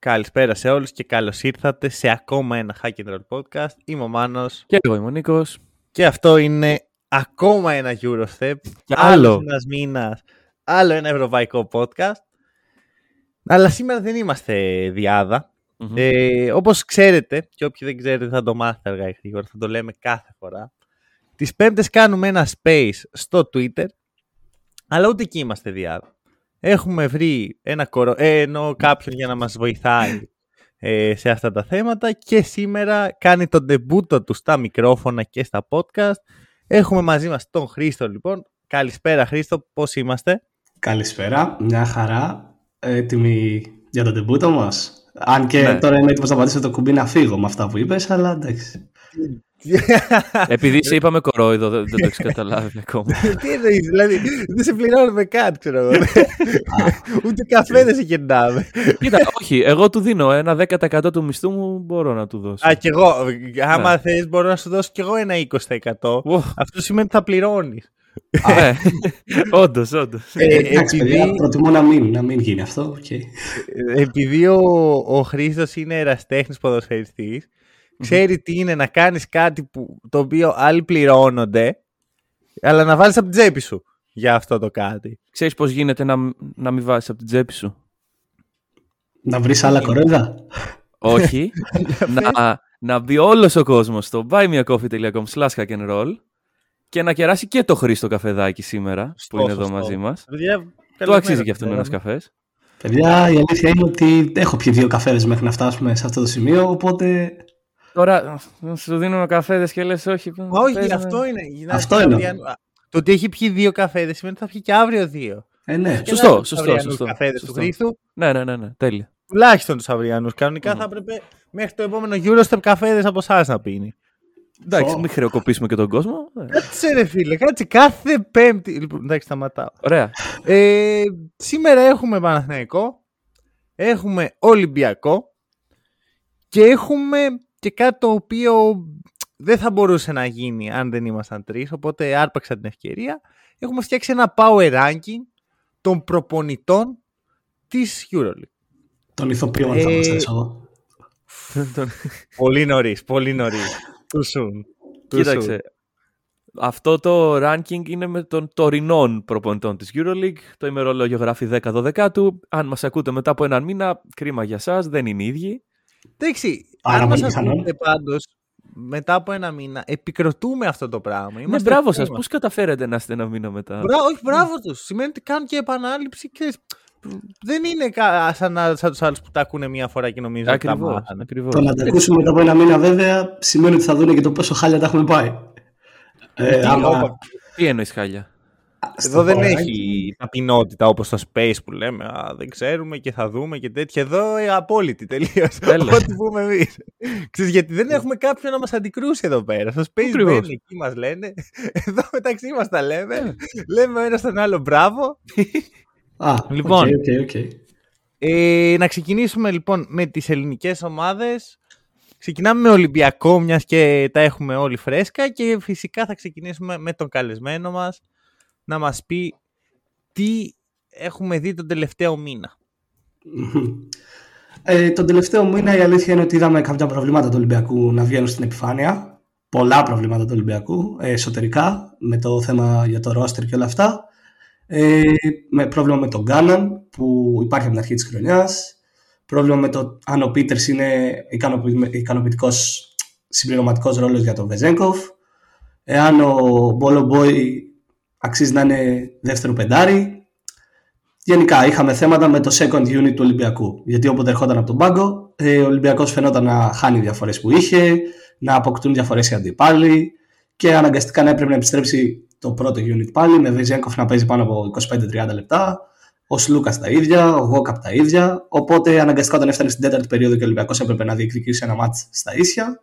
Καλησπέρα σε όλους και καλώς ήρθατε σε ακόμα ένα Hack and Roll podcast. Είμαι ο Μάνος. Και εγώ είμαι ο Νίκος. Και αυτό είναι ακόμα ένα Eurostep. Και άλλος. ένας μήνας, άλλο ένα ευρωπαϊκό podcast. Αλλά σήμερα δεν είμαστε διάδα. Μμμ. Ε, όπως ξέρετε, και όποιοι δεν ξέρετε θα το μάθετε αργά ή γρήγορα, θα το λέμε κάθε φορά. Τις πέμπτες κάνουμε ένα space στο Twitter, αλλά ούτε εκεί είμαστε διάδα. Έχουμε βρει ένα κορο... ε, εννοώ κάποιον για να μας βοηθάει ε, σε αυτά τα θέματα και σήμερα κάνει τον τεμπούτο του στα μικρόφωνα και στα podcast. Έχουμε μαζί μας τον Χρήστο λοιπόν. Καλησπέρα Χρήστο, πώς είμαστε; Καλησπέρα, μια χαρά. Έτοιμοι για το τεμπούτο μας; Αν και Ναι. τώρα είμαι έτοιμος να πατήσω το κουμπί να φύγω με αυτά που είπες, αλλά εντάξει. Επειδή σε είπαμε κορόιδο, δεν, δεν το έχεις καταλάβει ακόμα. Τι εννοείς, δηλαδή δεν σε πληρώνουμε καν, ξέρω εγώ. Ούτε καφέ δεν σε κερνάμε. Κοίτα, όχι, εγώ του δίνω ένα 10% του μισθού μου, μπορώ να του δώσω. Α, κι εγώ. Άμα Ναι. θες μπορώ να σου δώσω κι εγώ ένα 20%. Ουφ, Αυτό σημαίνει ότι θα πληρώνεις. ναι. όντως, όντως. Ε, εντάξει, επειδή- παιδιά, προτιμώ να μην, να μην γίνει αυτό. οκ. επειδή ο, ο Χρήστος είναι ερασιτέχνης ποδοσφαιριστής, ξέρει τι είναι να κάνεις κάτι που, το οποίο άλλοι πληρώνονται, αλλά να βάλεις από την τσέπη σου για αυτό το κάτι. Ξέρεις πώς γίνεται να, να μην βάζεις από την τσέπη σου; Να βρεις άλλα κορέδα. όχι, να, να μπει όλος ο κόσμος στο buymeacoffee.com slash hack and roll και να κεράσει και το Χρήστο καφεδάκι σήμερα Σωστό, που είναι εδώ σωστό. μαζί μας. Παιδιά, Το καλημέρα, αξίζει και αυτόν παιδιά. ένας καφές. Παιδιά, η αλήθεια είναι ότι έχω πιει δύο καφέδες μέχρι να φτάσουμε σε αυτό το σημείο, οπότε Τώρα σου δίνουμε καφέδες και λες όχι. Όχι, πες με. αυτό είναι. Να Αυτό σου πω, είναι. Αυριανού- Α, Το ότι έχει πιει δύο καφέδες σημαίνει ότι θα πιει και αύριο δύο. ε, ναι. Και Σωστό, να έχουμε τους σωστό, αυριανούς σωστό, καφέδες του σωστό. Χρήστου, Ναι, ναι, ναι, ναι, τέλεια. τουλάχιστον τους αυριανούς. Κανονικά Μμμ. θα έπρεπε μέχρι το επόμενο Eurostep καφέδες από εσάς να πίνει. Εντάξει, Ω. μην χρεοκοπήσουμε και τον κόσμο. Ε, Κάτσε ρε φίλε, κάτσε κάθε πέμπτη. Λοιπόν, εντάξει, σταματάω. Ωραία. Ε, σήμερα έχουμε Παναθηναϊκό, έχουμε Ολυμπιακό και έχουμε και κάτι το οποίο δεν θα μπορούσε να γίνει αν δεν ήμασταν τρεις, οπότε άρπαξα την ευκαιρία. Έχουμε φτιάξει ένα power ranking των προπονητών της EuroLeague. Των ηθοποιών θα Ε, μας θέσω εγώ. πολύ νωρίς, πολύ νωρίς. Too soon. Too soon. Κοίταξε. Αυτό το ranking είναι με των τωρινών προπονητών της EuroLeague. Το ημερολόγιο γράφει 10-12 του. Αν μας ακούτε μετά από έναν μήνα, κρίμα για σας, δεν είναι οι ίδιοι. Εντάξει, Άρα αν μας πολύ πιθανόν. ακούτε πάντως μετά από ένα μήνα, επικροτούμε αυτό το πράγμα. Ναι, Είμαστε μπράβο σας. κρίμα. Πώς καταφέρετε να είστε ένα μήνα μετά; Μπρά, όχι, μπράβο τους. Σημαίνει ότι κάνουν και επανάληψη και δεν είναι κα- σαν, να- σαν τους άλλους που τα ακούνε μία φορά και νομίζουν ότι τα Ακριβώς, μάθανε. ακριβώς. Το να τα ακούσουμε μετά από ένα μήνα, βέβαια, σημαίνει ότι θα δουν και το πόσο χάλια τα έχουμε πάει. Ε, Τι, άμα- όπα, Τι εννοείς χάλια; Στο Εδώ δεν power έχει ταπεινότητα όπως το Space που λέμε. Α, δεν ξέρουμε και θα δούμε και τέτοια. Εδώ ε, απόλυτη τελείως. Έλα. Ό,τι πούμε εμείς. Ξέρεις, γιατί δεν έχουμε κάποιον να μας αντικρούσει εδώ πέρα. Στο Space Ακριβώς. μπαίνουν εκεί μας λένε. Εδώ μεταξύ μας τα λέμε. λέμε ο ένας τον άλλο μπράβο. Α, Λοιπόν. OK, OK, OK. Ε, να ξεκινήσουμε λοιπόν με τις ελληνικές ομάδες. Ξεκινάμε με Ολυμπιακό, μιας και τα έχουμε όλοι φρέσκα και φυσικά θα ξεκινήσουμε με τον καλεσμένο μας να μας πει τι έχουμε δει τον τελευταίο μήνα. Ε, τον τελευταίο μήνα η αλήθεια είναι ότι είδαμε κάποια προβλήματα του Ολυμπιακού να βγαίνουν στην επιφάνεια. Πολλά προβλήματα του Ολυμπιακού ε, εσωτερικά με το θέμα για το ρόστερ και όλα αυτά. Ε, με πρόβλημα με τον Γκάναν που υπάρχει από την αρχή της χρονιάς. Πρόβλημα με το αν ο Πίτερς είναι ικανοποιη- ικανοποιητικός συμπληρωματικός ρόλος για τον Βεζέγκοφ. Εάν ο Μπόλο Μπόι αξίζει να είναι δεύτερο πεντάρι. Γενικά είχαμε θέματα με το second unit του Ολυμπιακού. Γιατί όποτε ερχόταν από τον πάγκο, ε, ο Ολυμπιακός φαινόταν να χάνει διαφορές που είχε, να αποκτούν διαφορές οι αντιπάλοι και αναγκαστικά να έπρεπε να επιστρέψει το πρώτο unit πάλι με Βεζέγκοφ να παίζει πάνω από 25-30 λεπτά, ο Σλούκας τα ίδια, ο Γόκαπ τα ίδια. Οπότε αναγκαστικά όταν έφτανε στην τέταρτη περίοδο και ο Ολυμπιακός έπρεπε να διεκδικήσει ένα μάτς στα ίσια,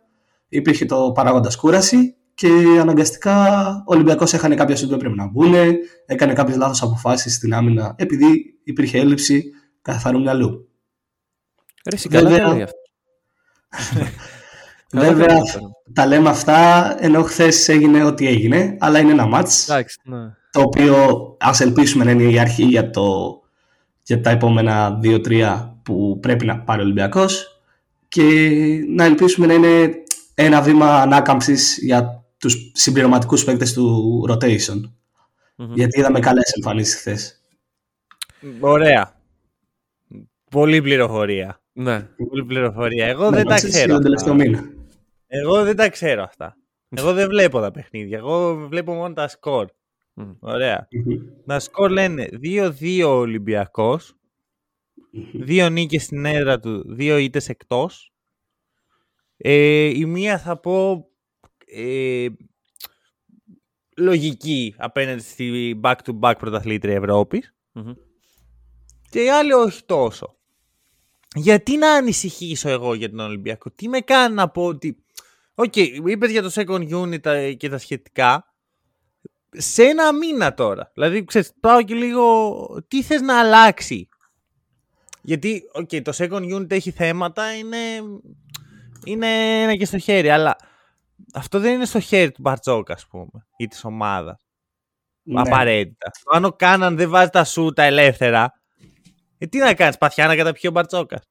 υπήρχε το παράγοντας κούραση και αναγκαστικά ο Ολυμπιακός έχανε κάποια σουτ που έπρεπε να μπουν, έκανε κάποιες λάθος αποφάσεις στην άμυνα επειδή υπήρχε έλλειψη καθαρού μυαλού. Ρε, εσύ καλά Βέβαια. τα λέει αυτό. Καλά Βέβαια, τα λέει αυτό. τα λέμε αυτά ενώ χθες έγινε ό,τι έγινε, αλλά είναι ένα μάτς Εντάξει, ναι. το οποίο ας ελπίσουμε να είναι η αρχή για το για τα επόμενα 2-3 που πρέπει να πάρει ο Ολυμπιακός και να ελπίσουμε να είναι ένα βήμα ανάκαμψης για τους συμπληρωματικούς παίκτες του rotation. Γιατί είδαμε καλές εμφανίσεις χθες. Ωραία. Πολύ πληροφορία. Ναι. Πολύ πληροφορία. Εγώ δεν τα ξέρω. Αυτά. Εγώ δεν τα ξέρω αυτά. Εγώ δεν βλέπω τα παιχνίδια. Εγώ βλέπω μόνο τα σκορ. Ωραία. Τα σκορ λένε 2-2 Ολυμπιακός, 2 νίκες στην έδρα του, 2 ήττες εκτός. Ε, η μία θα πω ε, λογική απέναντι στη back-to-back πρωταθλήτρια Ευρώπης. Και η άλλη όχι τόσο. Γιατί να ανησυχήσω εγώ για τον Ολυμπιακό; Τι με κάνει να πω ότι... OK, okay, είπες για το second unit και τα σχετικά. Σε ένα μήνα τώρα. Δηλαδή, ξέρεις, πάω και λίγο... Τι θες να αλλάξει; Γιατί, OK, okay, το second unit έχει θέματα, είναι... Είναι ένα και στο χέρι, αλλά αυτό δεν είναι στο χέρι του Μπαρτζόκα, ας πούμε, ή της ομάδας. Ναι. Απαραίτητα. Αν ο Κάναν δεν βάζει τα σου τα ελεύθερα, ε, τι να κάνεις, παθιά να καταπιεί ο Μπαρτζόκας.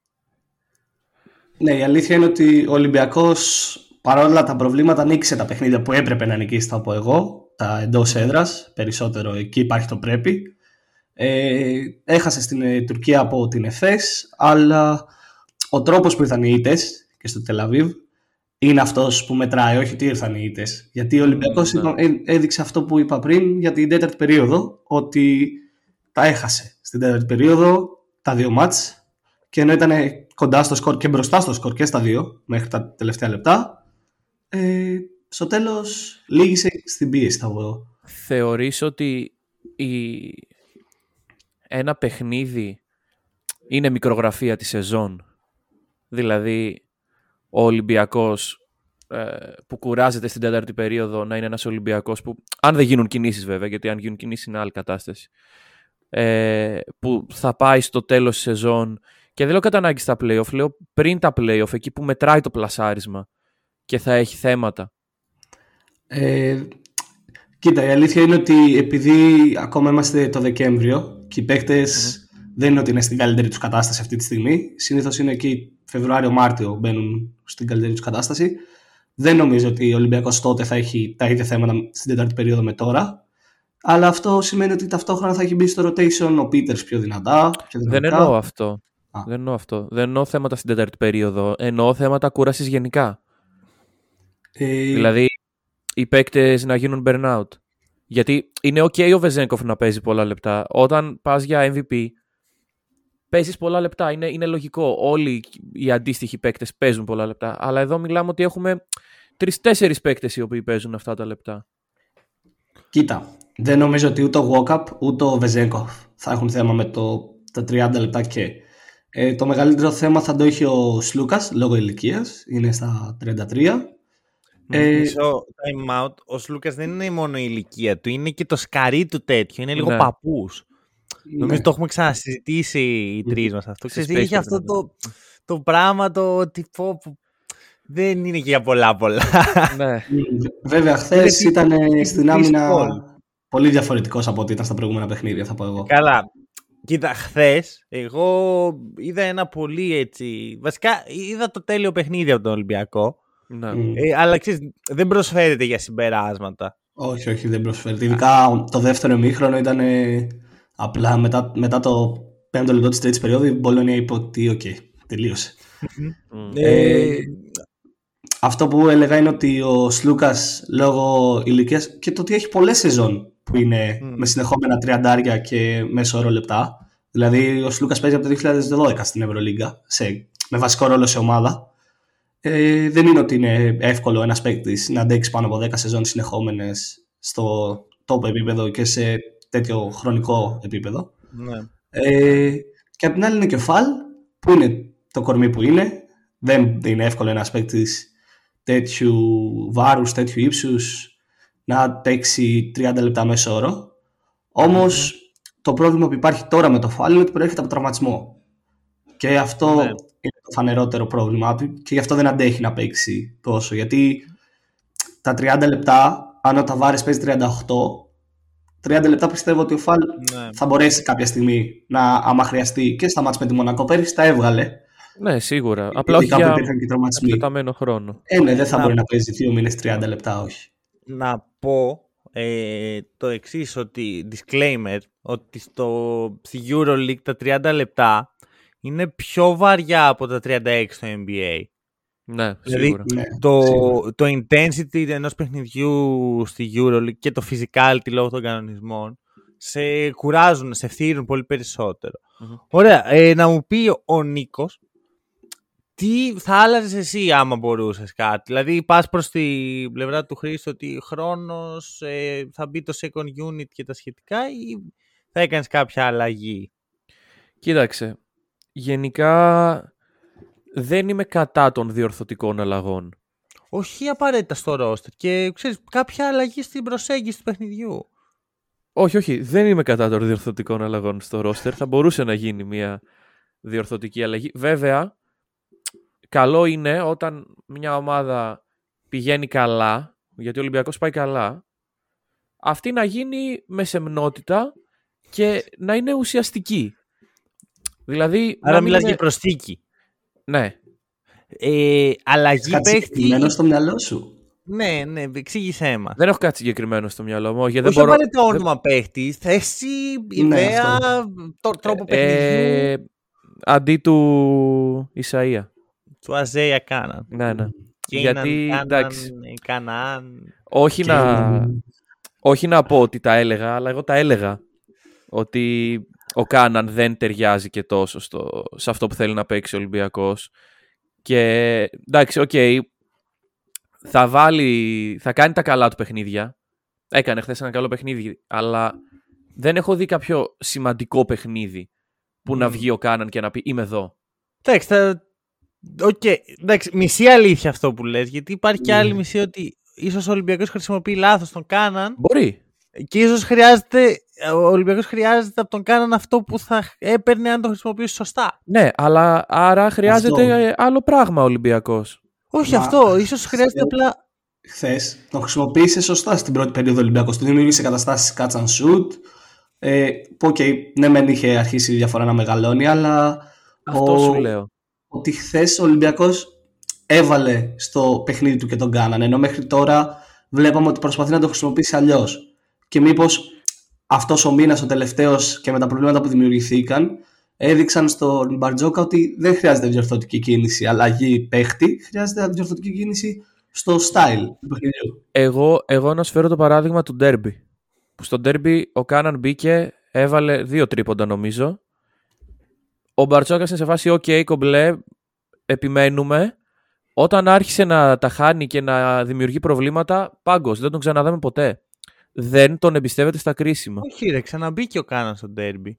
Ναι, η αλήθεια είναι ότι ο Ολυμπιακός παρόλα τα προβλήματα νίκησε τα παιχνίδια που έπρεπε να νικήσει, θα πω εγώ, τα εντός έδρας. Περισσότερο εκεί υπάρχει το πρέπει. Ε, έχασε στην ε, Τουρκία από την ΕΦΕΣ, αλλά ο τρόπος που ήρθαν οι ήττες και στο Τελαβίβ είναι αυτός που μετράει, όχι ότι ήρθαν οι ήττες. Γιατί ο Ολυμπιακός ναι. Ε, έδειξε αυτό που είπα πριν για την τέταρτη περίοδο, ότι τα έχασε στην τέταρτη περίοδο τα δύο μάτς και ενώ ήταν κοντά στο σκορ και μπροστά στο σκορ και στα δύο μέχρι τα τελευταία λεπτά ε, στο τέλος λύγησε στην πίεση θα πω. Θεωρείς ότι η... ένα παιχνίδι είναι μικρογραφία τη σεζόν; Δηλαδή ο Ολυμπιακός ε, που κουράζεται στην τέταρτη περίοδο να είναι ένας Ολυμπιακός που, αν δεν γίνουν κινήσεις βέβαια, γιατί αν γίνουν κινήσεις είναι άλλη κατάσταση, ε, που θα πάει στο τέλος της σεζόν και δεν λέω κατά ανάγκη στα playoff, λέω πριν τα playoff, εκεί που μετράει το πλασάρισμα και θα έχει θέματα. Ε, κοίτα, η αλήθεια είναι ότι επειδή ακόμα είμαστε το Δεκέμβριο και οι παικτες δεν είναι ότι είναι στην καλύτερη τους κατάσταση αυτή τη στιγμή, συνήθως είναι εκεί Φεβρουάριο-Μάρτιο μπαίνουν στην καλύτερη τους κατάσταση. Δεν νομίζω ότι ο Ολυμπιακός τότε θα έχει τα ίδια θέματα στην τέταρτη περίοδο με τώρα. Αλλά αυτό σημαίνει ότι ταυτόχρονα θα έχει μπει στο rotation ο Πίτερς πιο δυνατά. Πιο Δεν εννοώ αυτό. Δεν εννοώ αυτό. Δεν εννοώ θέματα στην τέταρτη περίοδο. Εννοώ θέματα κούρασης γενικά. Ε... Δηλαδή οι παίκτες να γίνουν burnout. Γιατί είναι OK ο Βεζέγκοφ να παίζει πολλά λεπτά. Όταν πας για MVP, παίζεις πολλά λεπτά. Είναι, είναι λογικό. Όλοι οι αντίστοιχοι παίκτες παίζουν πολλά λεπτά. Αλλά εδώ μιλάμε ότι έχουμε τρει-τέσσερι παίκτες οι οποίοι παίζουν αυτά τα λεπτά. Κοίτα, δεν νομίζω ότι ούτε ο Walkup ούτε ο Βεζέγκοφ θα έχουν θέμα με το, τα 30 λεπτά και. Ε, το μεγαλύτερο θέμα θα το έχει ο Σλούκας λόγω ηλικίας. Είναι στα 33. Ε, Μισό time out. Ο Σλούκας δεν είναι μόνο η ηλικία του, είναι και το σκαρί του τέτοιο. Είναι λίγο ναι. παππούς. Ναι. Νομίζω το έχουμε ξανασυζητήσει οι τρεις μας αυτό. Ξέρεις, είχε αυτό το, το πράγμα το ότι πω, που δεν είναι και για πολλά πολλά. Ναι. Βέβαια, χθες ήταν στην άμυνα πολύ διαφορετικός από ό,τι ήταν στα προηγούμενα παιχνίδια, θα πω εγώ. Καλά. Κοίτα, χθες εγώ είδα ένα πολύ έτσι. Βασικά είδα το τέλειο παιχνίδι από τον Ολυμπιακό. Ναι. Ε, αλλά ξέρεις, δεν προσφέρεται για συμπεράσματα. Όχι, όχι, δεν προσφέρεται. Ειδικά το δεύτερο ημίχρονο ήταν Απλά μετά, μετά το πέμπτο λεπτό της τρίτης περίοδου η Μπολόνια είπε ότι οκ, τελείωσε. ε, αυτό που έλεγα είναι ότι ο Σλούκας λόγω ηλικίας και το ότι έχει πολλές σεζόν που είναι με συνεχόμενα τριαντάρια και μέσο όρο λεπτά. Δηλαδή ο Σλούκας παίζει από το 2012 στην Ευρωλίγκα σε, με βασικό ρόλο σε ομάδα. Ε, δεν είναι ότι είναι εύκολο ένας παίκτης να αντέξει πάνω από 10 σεζόν συνεχόμενες στο top επίπεδο και σε τέτοιο χρονικό επίπεδο. Ναι. Ε, και απ' την άλλη είναι και ο Φαλ, που είναι το κορμί που είναι. Δεν είναι εύκολο ένας παίκτης τέτοιου βάρους, τέτοιου ύψους να τέξει 30 λεπτά μέσω όρο. Όμως το πρόβλημα που υπάρχει τώρα με το Φαλ είναι ότι προέρχεται από τραυματισμό. Και αυτό ναι. είναι το φανερότερο πρόβλημα και γι' αυτό δεν αντέχει να παίξει τόσο. Γιατί τα 30 λεπτά, αν ο Ταβάρη παίζει 38, 30 λεπτά πιστεύω ότι ο Φαλ Ναι. θα μπορέσει κάποια στιγμή να, άμα χρειαστεί και στα μάτς με τη Μονακό πέρυσι, τα έβγαλε. Ναι, σίγουρα. Απλά όχι Ειδικά που για υπήρχαν και τραυματισμοί. εκτεταμένο χρόνο. Ε, ναι, δεν θα Να- μπορεί να παίζει δύο μήνες 30 λεπτά, όχι. να πω ε, το εξής ότι disclaimer ότι στο, στη EuroLeague τα 30 λεπτά είναι πιο βαριά από τα 36 στο NBA. Ναι, Δηλαδή, σίγουρα. Ναι, Το, σίγουρα. το intensity ενός παιχνιδιού στη EuroLeague και το physicality λόγω των κανονισμών σε κουράζουν, σε φθύρουν πολύ περισσότερο. Μμμ. Ωραία, ε, να μου πει ο Νίκος τι θα άλλαζες εσύ άμα μπορούσες κάτι; Δηλαδή πας προς τη πλευρά του Χρήστο ότι χρόνος ε, θα μπει το second unit και τα σχετικά ή θα έκανες κάποια αλλαγή; Κοίταξε. Γενικά δεν είμαι κατά των διορθωτικών αλλαγών. Όχι απαραίτητα στο roster και ξέρεις κάποια αλλαγή στην προσέγγιση του παιχνιδιού. Όχι, όχι. Δεν είμαι κατά των διορθωτικών αλλαγών στο ρόστερ. Θα μπορούσε να γίνει μια διορθωτική αλλαγή. Βέβαια, καλό είναι όταν μια ομάδα πηγαίνει καλά, γιατί ο Ολυμπιακός πάει καλά, αυτή να γίνει με σεμνότητα και να είναι ουσιαστική. Δηλαδή, Άρα να μην μιλάς είναι- για προσθήκη. Ναι. Ε, αλλαγή Κάτι παίχτη. συγκεκριμένο στο μυαλό σου. Ναι, ναι, εξήγησέ μα. Δεν έχω κάτι συγκεκριμένο στο μυαλό μου. Γιατί δεν Όχι μπορώ... απαραίτητα όνομα παίχτη, θέση, Ναι, ιδέα, αυτό. το, τρόπο παιχνιδιού. Ε, αντί του Ισαΐα. Του Αζέια κάναν. Ναι, ναι. Και Γιατί, Κάναν, εντάξει. Κανάν. Όχι Και- να, όχι να πω ότι τα έλεγα, αλλά εγώ τα έλεγα. Ότι ο Κάναν δεν ταιριάζει και τόσο στο, σε αυτό που θέλει να παίξει ο Ολυμπιακός. Και εντάξει, οκ, θα βάλει, θα κάνει τα καλά του παιχνίδια. Έκανε χθες ένα καλό παιχνίδι, αλλά δεν έχω δει κάποιο σημαντικό παιχνίδι που να Μμμ. βγει ο Κάναν και να πει είμαι εδώ. Εντάξει, θα... Οκ, εντάξει, μισή αλήθεια αυτό που λες, γιατί υπάρχει και Ναι. άλλη μισή ότι ίσως ο Ολυμπιακός χρησιμοποιεί λάθος τον Κάναν Μπορεί. Και ίσως χρειάζεται, ο Ολυμπιακός χρειάζεται από τον Κάναν αυτό που θα έπαιρνε αν το χρησιμοποιήσει σωστά. Ναι, αλλά άρα χρειάζεται Αυτό. ε, άλλο πράγμα ο Ολυμπιακός. Όχι Μα- αυτό, ίσως χρειάζεται Ε, απλά... Χθες τον χρησιμοποίησε σωστά στην πρώτη περίοδο Ολυμπιακός. Του δημιούργησε καταστάσεις catch and shoot. Ε, που, οκ, ναι, μεν είχε αρχίσει η διαφορά να μεγαλώνει, αλλά Αυτό ο- σου λέω. ότι χθες ο Ολυμπιακός έβαλε στο παιχνίδι του και τον Κάναν. Ενώ μέχρι τώρα βλέπαμε ότι προσπαθεί να το χρησιμοποιήσει αλλιώς. Και μήπως αυτός ο μήνας, ο τελευταίος και με τα προβλήματα που δημιουργηθήκαν, έδειξαν στον Μπαρτζώκα ότι δεν χρειάζεται διορθωτική κίνηση, αλλαγή παίχτη, χρειάζεται διορθωτική κίνηση στο style του παιχνιδιού. Εγώ, εγώ να σου φέρω το παράδειγμα του ντέρμπι. Που στο ντέρμπι ο Κάναν μπήκε, έβαλε δύο τρίποντα νομίζω. Ο Μπαρτσόκας είναι σε φάση «ΟΚ, κομπλέ, επιμένουμε». Όταν άρχισε να τα χάνει και να δημιουργεί προβλήματα, πάγκος, δεν τον ξαναδάμε ποτέ. Δεν τον εμπιστεύεται στα κρίσιμα. Όχι ρε, ξαναμπήκε ο Κάναν στο ντέρμπι.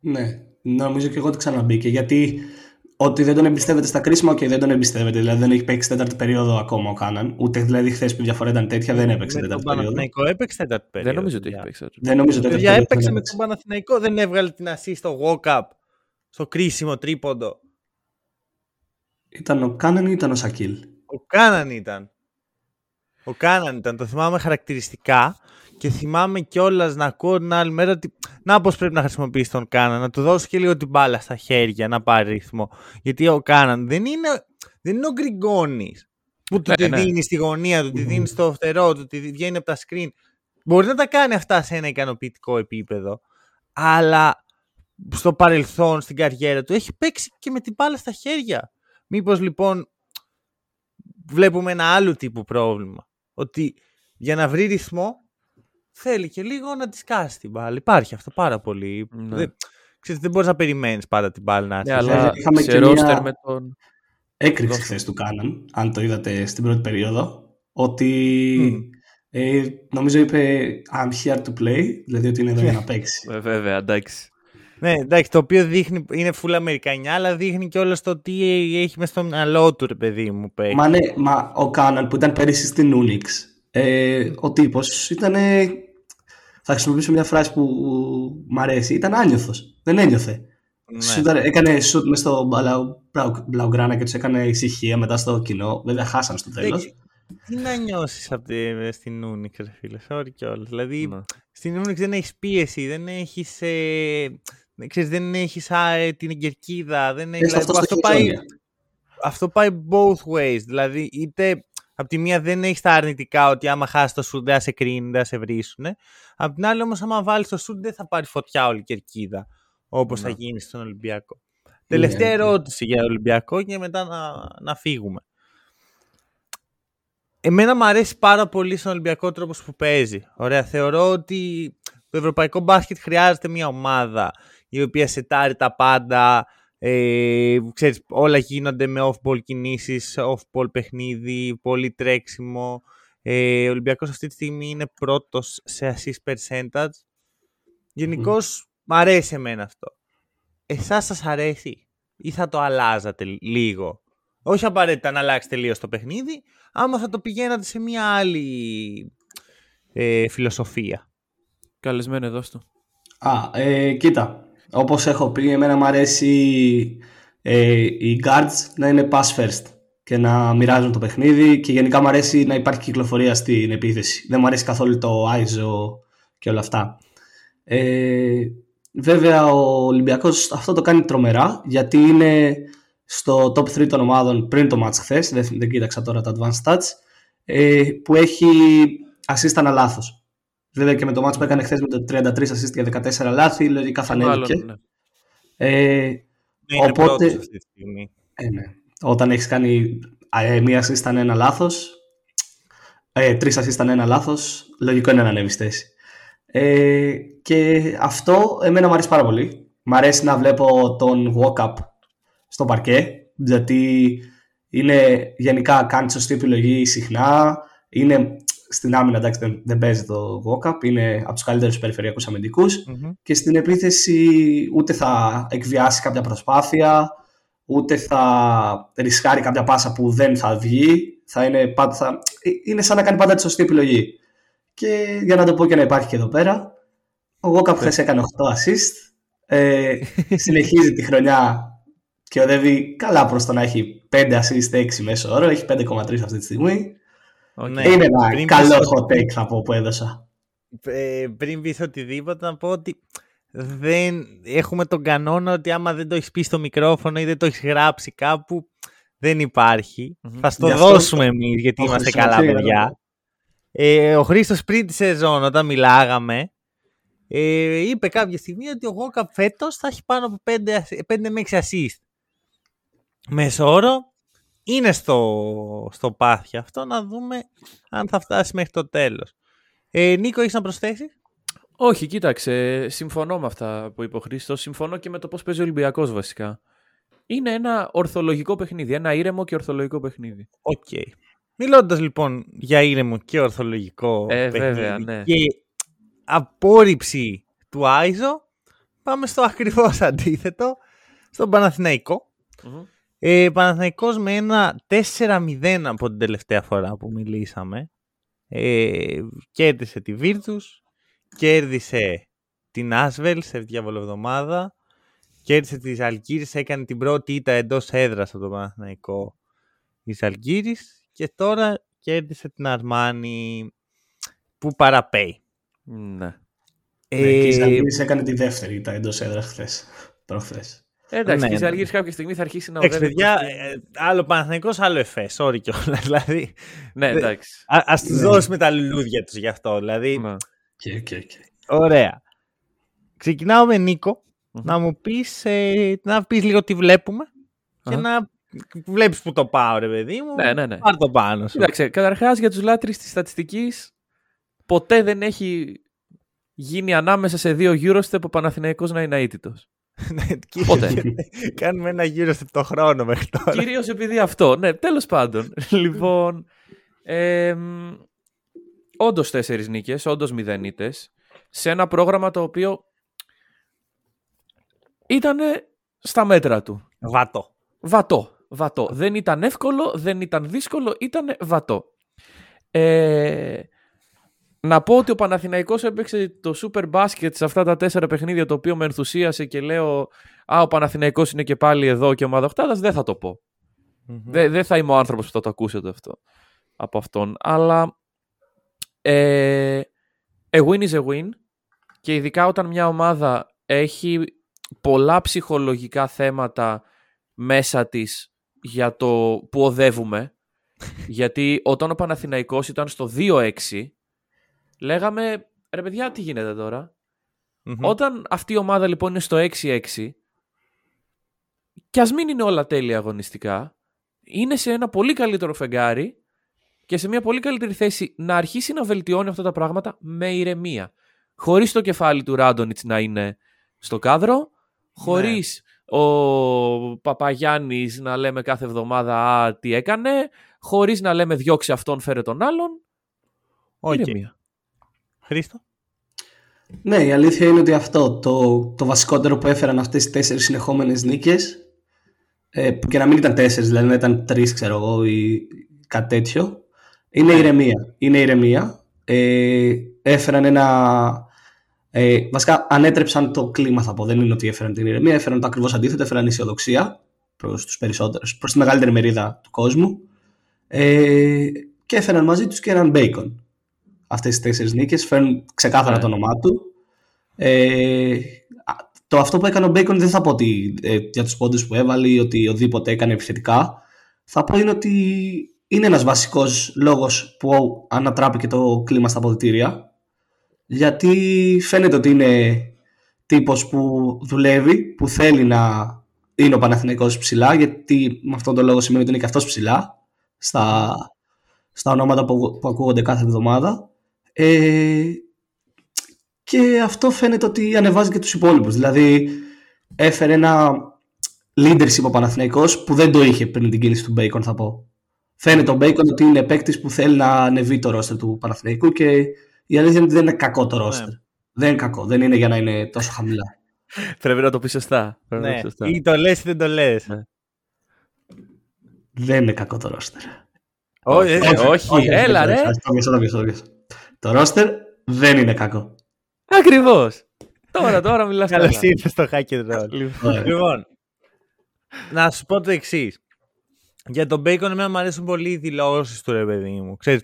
Ναι, νομίζω και εγώ ότι ξαναμπήκε. Γιατί ότι δεν τον εμπιστεύεται στα κρίσιμα, και δεν τον εμπιστεύεται. Δηλαδή δεν έχει παίξει τέταρτη περίοδο ακόμα ο Κάναν. Ούτε δηλαδή χθες που η διαφορά ήταν τέτοια, δεν έπαιξε Με τον τέταρτη περίοδο. Παναθηναϊκό έπαιξε τέταρτη περίοδο. Δεν νομίζω ότι έχει παιδιά. παίξει. Δεν νομίζω τέταρτη Παιδιά, περίοδο. έπαιξε δεν με έπαιξε. τον Παναθηναϊκό, δεν έβγαλε την assist στο walk-up, στο κρίσιμο τρίποντο. Ήταν ο Κάναν ή ήταν ο Σακίλ; Ο Κάναν ήταν. Ο Κάναν ήταν. Το θυμάμαι χαρακτηριστικά και θυμάμαι κιόλας να ακούω την άλλη μέρα ότι να πώς πρέπει να χρησιμοποιήσει τον Κάναν, να του δώσει και λίγο την μπάλα στα χέρια να πάρει ρυθμό. Γιατί ο Κάναν δεν είναι, δεν είναι ο Γκριγκόνης που του Ναι, τη ναι. δίνει στη γωνία του, τη Μμμ. δίνει στο φτερό του, τη βγαίνει από τα screen. Μπορεί να τα κάνει αυτά σε ένα ικανοποιητικό επίπεδο, αλλά στο παρελθόν, στην καριέρα του, έχει παίξει και με την μπάλα στα χέρια. Μήπως λοιπόν βλέπουμε ένα άλλο τύπου πρόβλημα. Ότι για να βρει ρυθμό θέλει και λίγο να τη σκάσει την μπάλα. Υπάρχει αυτό πάρα πολύ. Ναι. Δεν, ξέρεις, δεν μπορείς να περιμένεις πάντα την μπάλα να Ναι, έρθει. αλλά είχαμε σε και μια- ρόστερ με τον... Έκρηξη Δώσε. χθες του Κάναν, αν το είδατε στην πρώτη περίοδο. Ότι Μμ. ε, νομίζω είπε I'm here to play, δηλαδή ότι είναι εδώ για να παίξει. Ε, Βέβαια, εντάξει. Ναι, εντάξει, το οποίο δείχνει, είναι full Αμερικανιά, αλλά δείχνει και όλο το τι έχει μέσα στο μυαλό του, ρε παιδί μου. παίκτη. Μα ναι, μα ο Κάναν που ήταν πέρυσι στην Unix, ε, ο τύπος ήταν. Θα χρησιμοποιήσω μια φράση που μ' αρέσει. Ήταν άνιωθος. Δεν ένιωθε. Ναι. Σούταρε- έκανε σουτ μες στο Μπλαου- Μπλαου- Μπλαουγκράνα και τους έκανε ησυχία μετά στο κοινό. Βέβαια χάσαν στο τέλος. Εντάξει, Τι να νιώσεις στην Unix, ρε φίλε, sorry κιόλας. Δηλαδή, Ναι. στην Unix δεν έχεις πίεση, δεν έχεις. Ε, ξέρεις, δεν έχεις α, την κερκίδα, δεν έχεις, Έχεις αυτό στο αυτό, πάει, χεζόνια. αυτό πάει both ways. Δηλαδή, είτε από τη μία δεν έχεις τα αρνητικά ότι άμα χάσεις το σουτ δεν θα σε κρίνει, δεν θα σε βρίσουνε. Απ' την άλλη όμως, άμα βάλεις το σουτ δεν θα πάρει φωτιά όλη η κερκίδα όπως θα Ναι. γίνει στον Ολυμπιακό. Τελευταία ναι. ερώτηση για Ολυμπιακό και μετά να, να φύγουμε. Εμένα μου αρέσει πάρα πολύ στον Ολυμπιακό τρόπος που παίζει. Ωραία, θεωρώ ότι το ευρωπαϊκό μπάσκετ χρειάζεται μια ομάδα η οποία σετάρει τα πάντα, ε, ξέρεις, όλα γίνονται με off-ball κινήσεις, off-ball παιχνίδι, πολύ τρέξιμο. Ε, ο Ολυμπιακός αυτή τη στιγμή είναι πρώτος σε assist percentage. Γενικώς μ' αρέσει εμένα αυτό. Εσάς σας αρέσει ή θα το αλλάζατε λίγο; Όχι απαραίτητα να αλλάξει τελείως το παιχνίδι, άμα θα το πηγαίνατε σε μια άλλη ε, φιλοσοφία. Καλεσμένο εδώ στο. Α, ε, κοίτα. Όπως έχω πει, εμένα μου αρέσει ε, οι guards να είναι pass first και να μοιράζουν το παιχνίδι και γενικά μου αρέσει να υπάρχει κυκλοφορία στην επίθεση. Δεν μου αρέσει καθόλου το ISO και όλα αυτά. Ε, βέβαια ο Ολυμπιακός αυτό το κάνει τρομερά γιατί είναι στο top 3 των ομάδων πριν το match χθες, δεν, δεν κοίταξα τώρα τα advanced stats, ε, που έχει assist ανά λάθος. Βέβαια και με το match που έκανε χθες με το 33 assist για 14 λάθη, λογικά θα ανέβηκε. Μάλλον, ναι. Ε, Ναι, είναι Οπότε- πρώτος αυτή τη στιγμή. ε, ναι. Όταν έχεις κάνει ε, μία assist ήταν ένα λάθος, ε, τρεις assist ήταν ένα λάθος, λογικό είναι να ανέβεις θέση. Ε, και αυτό εμένα μου αρέσει πάρα πολύ. Μ' αρέσει να βλέπω τον walk-up στο παρκέ, γιατί είναι γενικά κάνει σωστή επιλογή συχνά. Είναι στην άμυνα, εντάξει, δεν, δεν παίζει το walk-up, είναι από τους καλύτερους περιφερειακούς αμυντικούς Μμμ. και στην επίθεση ούτε θα εκβιάσει κάποια προσπάθεια, ούτε θα ρισκάρει κάποια πάσα που δεν θα βγει. Θα είναι, πάντα, θα... ε, είναι σαν να κάνει πάντα τη σωστή επιλογή. Και για να το πω και να υπάρχει και εδώ πέρα, ο Γουόκαπ χθες έκανε 8 assist, ε, συνεχίζει τη χρονιά και οδεύει καλά προς το να έχει 5 assist 6 μέσο όρο, έχει 5,3 αυτή τη στιγμή. Οκ. Ναι. είναι ένα πριν καλό πεις- hot take θα πω που έδωσα. ε, πριν πεις οτιδήποτε να πω ότι δεν έχουμε τον κανόνα ότι άμα δεν το έχεις πει στο μικρόφωνο ή δεν το έχεις γράψει κάπου δεν υπάρχει. Μμμ. Θα στο Γι' αυτό δώσουμε εμείς γιατί το είμαστε καλά χρησιμοποιώ, παιδιά. Ε, ο Χρήστος πριν τη σεζόν όταν μιλάγαμε ε, είπε κάποια στιγμή ότι ο Γόκαπ φέτος θα έχει πάνω από 5, με 6 assist. Μεσόωρο είναι στο, στο πάθη αυτό να δούμε αν θα φτάσει μέχρι το τέλος. Ε, Νίκο, έχεις να προσθέσεις; Όχι, κοίταξε. Συμφωνώ με αυτά που είπε ο Χρήστος. Συμφωνώ και με το πώς παίζει ο Ολυμπιακός βασικά. Είναι ένα ορθολογικό παιχνίδι. Ένα ήρεμο και ορθολογικό παιχνίδι. Οκ. Μιλώντας λοιπόν για ήρεμο και ορθολογικό Ε, παιχνίδι βέβαια, ναι. και απόρριψη του iso, πάμε στο ακριβώς αντίθετο, στον Παναθηναϊκό. Ε, Παναθηναϊκός με ένα 4-0 από την τελευταία φορά που μιλήσαμε. Ε, κέρδισε τη Virtus, κέρδισε την Άσβελ σε διαβολοβδομάδα, κέρδισε τη Ζαλγκύρης, έκανε την πρώτη ήττα εντός έδρας από τον Παναθηναϊκό η Ζαλγκύρης και τώρα κέρδισε την Αρμάνη που παραπέει. Ναι. Ναι, και η Ε, Ζαλγκύρης έκανε τη δεύτερη τα εντός έδρας χθες, προχθές. Ε, Εντάξει, Ναι, και η ναι. Ζαλγίρης κάποια στιγμή θα αρχίσει να Εντάξει, οδεύει παιδιά, προς την- ε, άλλο Παναθηναϊκός, άλλο Εφές, sorry κιόλας, δηλαδή. Ναι, δε- εντάξει. Α ας τους Ναι. δώσουμε τα λουλούδια τους γι' αυτό, δηλαδή. Ναι. Και, και, και. Ωραία. Ξεκινάω με Νίκο, Μμμ. να μου πεις, ε, να πεις λίγο τι βλέπουμε και Αχα. να βλέπεις που το πάω, ρε παιδί μου. Ναι, ναι, ναι. Πάρ' το πάνω σου. Κοίταξε, καταρχάς για τους λάτρεις της στατιστικής, ποτέ δεν έχει γίνει ανάμεσα σε δύο Eurostep ο Παναθηναϊκός να είναι αίτητος. Ναι, και- Ποτέ. Κάνουμε ένα γύρο στο το χρόνο μέχρι τώρα. Κυρίως επειδή αυτό. Ναι, τέλος πάντων. λοιπόν. Ε, όντως τέσσερις νίκες, όντως μηδενίτες. Σε ένα πρόγραμμα το οποίο ήταν στα μέτρα του. Βατό. Βατό. Βατό. Δεν ήταν εύκολο, δεν ήταν δύσκολο, ήταν βατό. Ε, να πω ότι ο Παναθηναϊκός έπαιξε το super basket σε αυτά τα τέσσερα παιχνίδια το οποίο με ενθουσίασε και λέω «Α, ο Παναθηναϊκός είναι και πάλι εδώ και ομάδα οχτάδας», δεν θα το πω. Μμμ. Δεν, δεν θα είμαι ο άνθρωπος που θα το ακούσετε αυτό. από αυτόν. Αλλά ε, a win is a win και ειδικά όταν μια ομάδα έχει πολλά ψυχολογικά θέματα μέσα της για το που οδεύουμε. γιατί όταν ο Παναθηναϊκός ήταν στο 2-6 λέγαμε ρε παιδιά τι γίνεται Όταν αυτή η ομάδα λοιπόν είναι στο 6-6 και ας μην είναι όλα τέλεια αγωνιστικά είναι σε ένα πολύ καλύτερο φεγγάρι και σε μια πολύ καλύτερη θέση να αρχίσει να βελτιώνει αυτά τα πράγματα με ηρεμία. Χωρίς το κεφάλι του Ράντονιτς να είναι στο κάδρο, χωρίς ναι. ο Παπαγιάννης να λέμε κάθε εβδομάδα «Α, τι έκανε», χωρίς να λέμε «Διώξει αυτόν, φέρε τον άλλον». Okay. Ηρεμία. Χρήστο; Ναι, η αλήθεια είναι ότι αυτό το, το βασικότερο που έφεραν αυτές τις τέσσερις συνεχόμενες νίκες ε, που και να μην ήταν τέσσερις, δηλαδή να ήταν τρεις ξέρω εγώ ή κάτι τέτοιο είναι ναι. ηρεμία. Είναι ηρεμία. Ε, έφεραν ένα. Ε, βασικά ανέτρεψαν το κλίμα, θα πω. Δεν είναι ότι έφεραν την ηρεμία, έφεραν το ακριβώς αντίθετο. Έφεραν αισιοδοξία προς τους περισσότερους, προς τη μεγαλύτερη μερίδα του κόσμου. Ε, και έφεραν μαζί τους και έναν μπέικον. Αυτές τις τέσσερις νίκες φέρνουν ξεκάθαρα ναι. το όνομά του. Ε, το αυτό που έκανε ο Μπέικον δεν θα πω ότι ε, για τους πόντους που έβαλε ή ότι οδήποτε έκανε επιθετικά. Θα πω είναι ότι είναι ένας βασικός λόγος που ανατράπηκε το κλίμα στα αποδητήρια γιατί φαίνεται ότι είναι τύπος που δουλεύει, που θέλει να είναι ο Παναθηναϊκός ψηλά γιατί με αυτόν τον λόγο σημαίνει ότι είναι και αυτός ψηλά στα, στα ονόματα που, που ακούγονται κάθε εβδομάδα ε, και αυτό φαίνεται ότι ανεβάζει και τους υπόλοιπους δηλαδή έφερε ένα leadership ο Παναθηναϊκός που δεν το είχε πριν την κίνηση του Bacon θα πω Φαίνεται ο Μπέικον ότι είναι παίκτης που θέλει να ανεβεί το ρόστερ του Παναθηναϊκού και η αλήθεια είναι ότι δεν είναι κακό το ρόστερ. Ναι. Δεν είναι κακό, δεν είναι για να είναι τόσο χαμηλά. Πρέπει να το πεις σωστά. Ναι. Ή το λες ή δεν το λες. Ναι. Δεν είναι κακό το ρόστερ. Όχι, όχι, έλα ρε. Το ρόστερ δεν είναι κακό. Ακριβώς. Τώρα, τώρα μιλάς καλά. Καλώς ήρθες στο hack and Λοιπόν, να σου πω το εξής. Για τον Bacon εμένα μου αρέσουν πολύ οι δηλώσεις του ρε παιδί μου. Ξέρεις,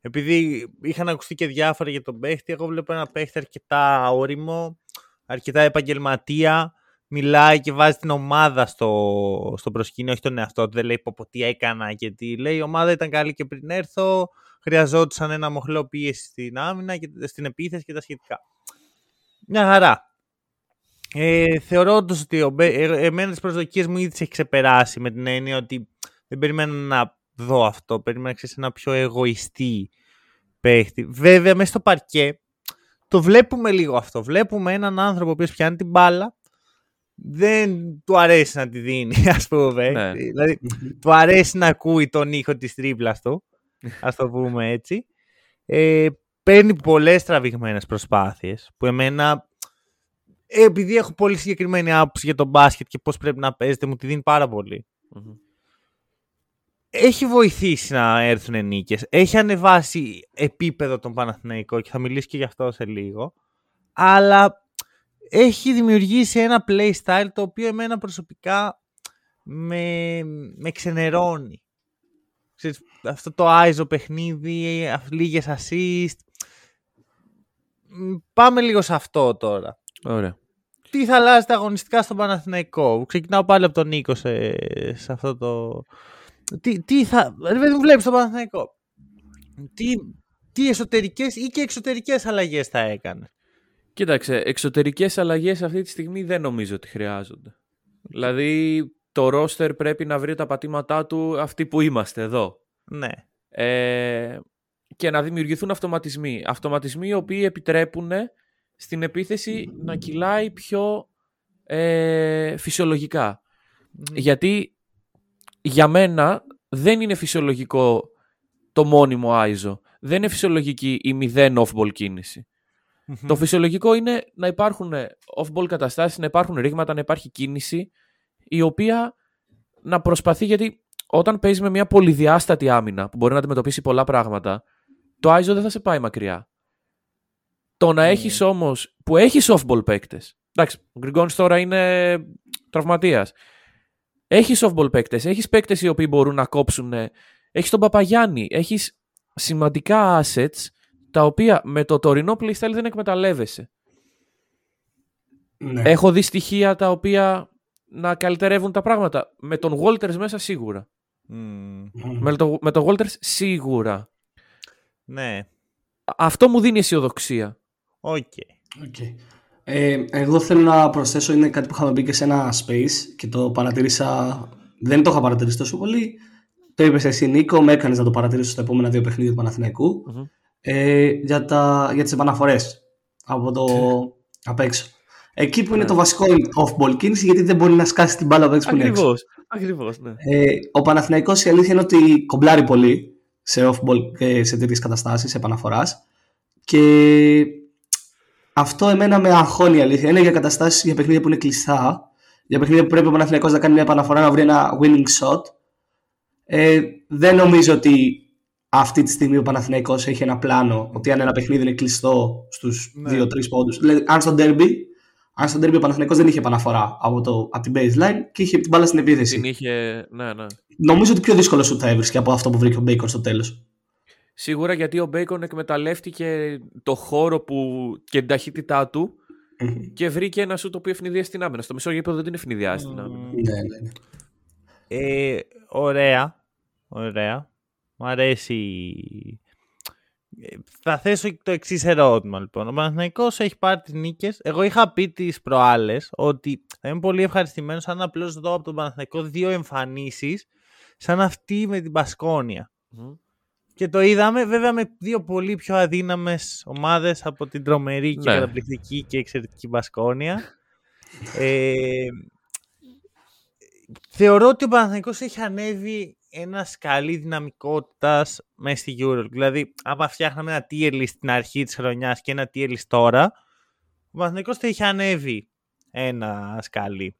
επειδή είχαν ακουστεί και διάφορα για τον παίχτη, εγώ βλέπω ένα παίχτη αρκετά όριμο, αρκετά επαγγελματία, μιλάει και βάζει την ομάδα στο, στο προσκήνιο, όχι τον εαυτό του, δεν λέει πω, πω τι έκανα και τι λέει. Η ομάδα ήταν καλή και πριν έρθω, χρειαζόντουσαν ένα μοχλό πίεση στην άμυνα, και, στην επίθεση και τα σχετικά. Μια χαρά. Ε, θεωρώ ότι ο, ε, εμένα τις προσδοκίες μου ήδη τις έχει ξεπεράσει με την έννοια ότι δεν περιμένω να δω αυτό. Περιμένω να ένα πιο εγωιστή παίχτη. Βέβαια, μέσα στο παρκέ το βλέπουμε λίγο αυτό. Βλέπουμε έναν άνθρωπο που πιάνει την μπάλα, δεν του αρέσει να τη δίνει, ας πούμε. Ναι. Δηλαδή, του αρέσει να ακούει τον ήχο της τρίπλας του, ας το πούμε έτσι. Ε, παίρνει πολλές τραβηγμένες προσπάθειες που εμένα επειδή έχω πολύ συγκεκριμένη άποψη για τον μπάσκετ και πώς πρέπει να παίζεται, μου τη δίνει πάρα έχει βοηθήσει να έρθουν νίκες. Έχει ανεβάσει επίπεδο τον Παναθηναϊκό και θα μιλήσει και γι' αυτό σε λίγο. Αλλά έχει δημιουργήσει ένα playstyle το οποίο εμένα προσωπικά με, με ξενερώνει. Αυτό το άιζο παιχνίδι, λίγες assist. Πάμε λίγο σε αυτό τώρα. Ωραία. Τι θα αλλάζει τα αγωνιστικά στον Παναθηναϊκό; Ξεκινάω πάλι από τον Νίκο σε, σε αυτό το, τι, τι θα. Δεν βλέπεις τον Παναθηναϊκό. Τι, τι εσωτερικές ή και εξωτερικές αλλαγές θα έκανε; Κοίταξε, εξωτερικές αλλαγές αυτή τη στιγμή δεν νομίζω ότι χρειάζονται. Δηλαδή, το ρόστερ πρέπει να βρει τα πατήματά του αυτοί που είμαστε εδώ. Ναι. Ε, και να δημιουργηθούν αυτοματισμοί. Αυτοματισμοί οι οποίοι επιτρέπουν στην επίθεση να κυλάει πιο ε, φυσιολογικά. Γιατί για μένα δεν είναι φυσιολογικό το μόνιμο Άιζο. Δεν είναι φυσιολογική η μηδέν off-ball κινηση Το φυσιολογικό είναι να υπάρχουν off-ball καταστάσεις, να υπάρχουν ρήγματα, να υπάρχει κίνηση η οποία να προσπαθεί γιατί όταν παίζεις με μια πολυδιάστατη άμυνα που μπορεί να αντιμετωπίσει πολλά πράγματα, το Άιζο δεν θα σε πάει μακριά. Το να mm. έχεις όμως, που έχεις off-ball παίκτες, εντάξει, ο Γκριγκόνης τώρα είναι τραυματίας, έχεις softball παίκτες, έχεις παίκτες οι οποίοι μπορούν να κόψουν Έχεις τον Παπαγιάννη, έχεις σημαντικά assets τα οποία με το τωρινό playstyle δεν εκμεταλλεύεσαι. Ναι. Έχω δει στοιχεία τα οποία να καλυτερεύουν τα πράγματα. Με τον Walters μέσα σίγουρα. Μμμ. Μμμ. Με, το, με τον Walters σίγουρα. Ναι, Αυτό μου δίνει αισιοδοξία. οκ. Οκ. Ε, εγώ θέλω να προσθέσω, είναι κάτι που είχαμε μπει και σε ένα space και το παρατήρησα, δεν το είχα παρατηρήσει τόσο πολύ. Το είπες εσύ Νίκο, με έκανες να το παρατηρήσω στα επόμενα δύο παιχνίδια του παναθηναικου Μμμ. ε, για, τα, για τις επαναφορές από το απ' έξω. Εκεί που είναι Ναι. το βασικό off-ball κίνηση, γιατί δεν μπορεί να σκάσει την μπάλα από έξω που είναι έξω. Ακριβώς. Ακριβώς, ναι. Ε, ο Παναθηναϊκός η αλήθεια είναι ότι κομπλάρει πολύ σε off-ball και σε τέτοιες καταστάσεις επαναφοράς και αυτό εμένα με αγχώνει η αλήθεια. Είναι για καταστάσεις για παιχνίδια που είναι κλειστά, για παιχνίδια που πρέπει ο Παναθηναϊκός να κάνει μια επαναφορά να βρει ένα winning shot. Ε, δεν νομίζω ότι αυτή τη στιγμή ο Παναθηναϊκός έχει ένα πλάνο ότι αν ένα παιχνίδι είναι κλειστό στους Ναι. 2-3 πόντους. Δηλαδή, αν στο ντέρμπι, αν στο ντέρμπι ο Παναθηναϊκός δεν είχε επαναφορά από, το, από την baseline και είχε την μπάλα στην επίθεση. Την είχε. Ναι, ναι. Νομίζω ότι πιο δύσκολο σουτ θα έβρισκε από αυτό που βρήκε ο Μπέικον στο τέλος. Σίγουρα γιατί ο Μπέικον εκμεταλλεύτηκε το χώρο που... και την ταχύτητά του και βρήκε ένα σου το οποίο ευνηδίασε στην άμυνα. Στο μισό γήπεδο δεν την ευνηδιάζει την άμυνα. Ναι, ναι, ναι. Ε, ωραία. Ωραία. Μου αρέσει. Ε, Θα θέσω το εξής ερώτημα λοιπόν. Ο Παναθηναϊκός έχει πάρει τις νίκες. Εγώ είχα πει τις προάλλες ότι θα είμαι πολύ ευχαριστημένος αν απλώς δω από τον Παναθηναϊκό δύο εμφανίσεις σαν αυτή με την Πασκόνια. Μμμ. Και το είδαμε βέβαια με δύο πολύ πιο αδύναμες ομάδες από την τρομερή και Ναι. καταπληκτική και εξαιρετική Μπασκόνια. ε, θεωρώ ότι ο Παναθηναϊκός έχει ανέβει ένα σκαλί δυναμικότητας μέσα στη Euro. Δηλαδή, άμα φτιάχναμε ένα tier list στην αρχή της χρονιάς και ένα tier list τώρα, ο Παναθηναϊκός θα έχει ανέβει ένα σκαλί.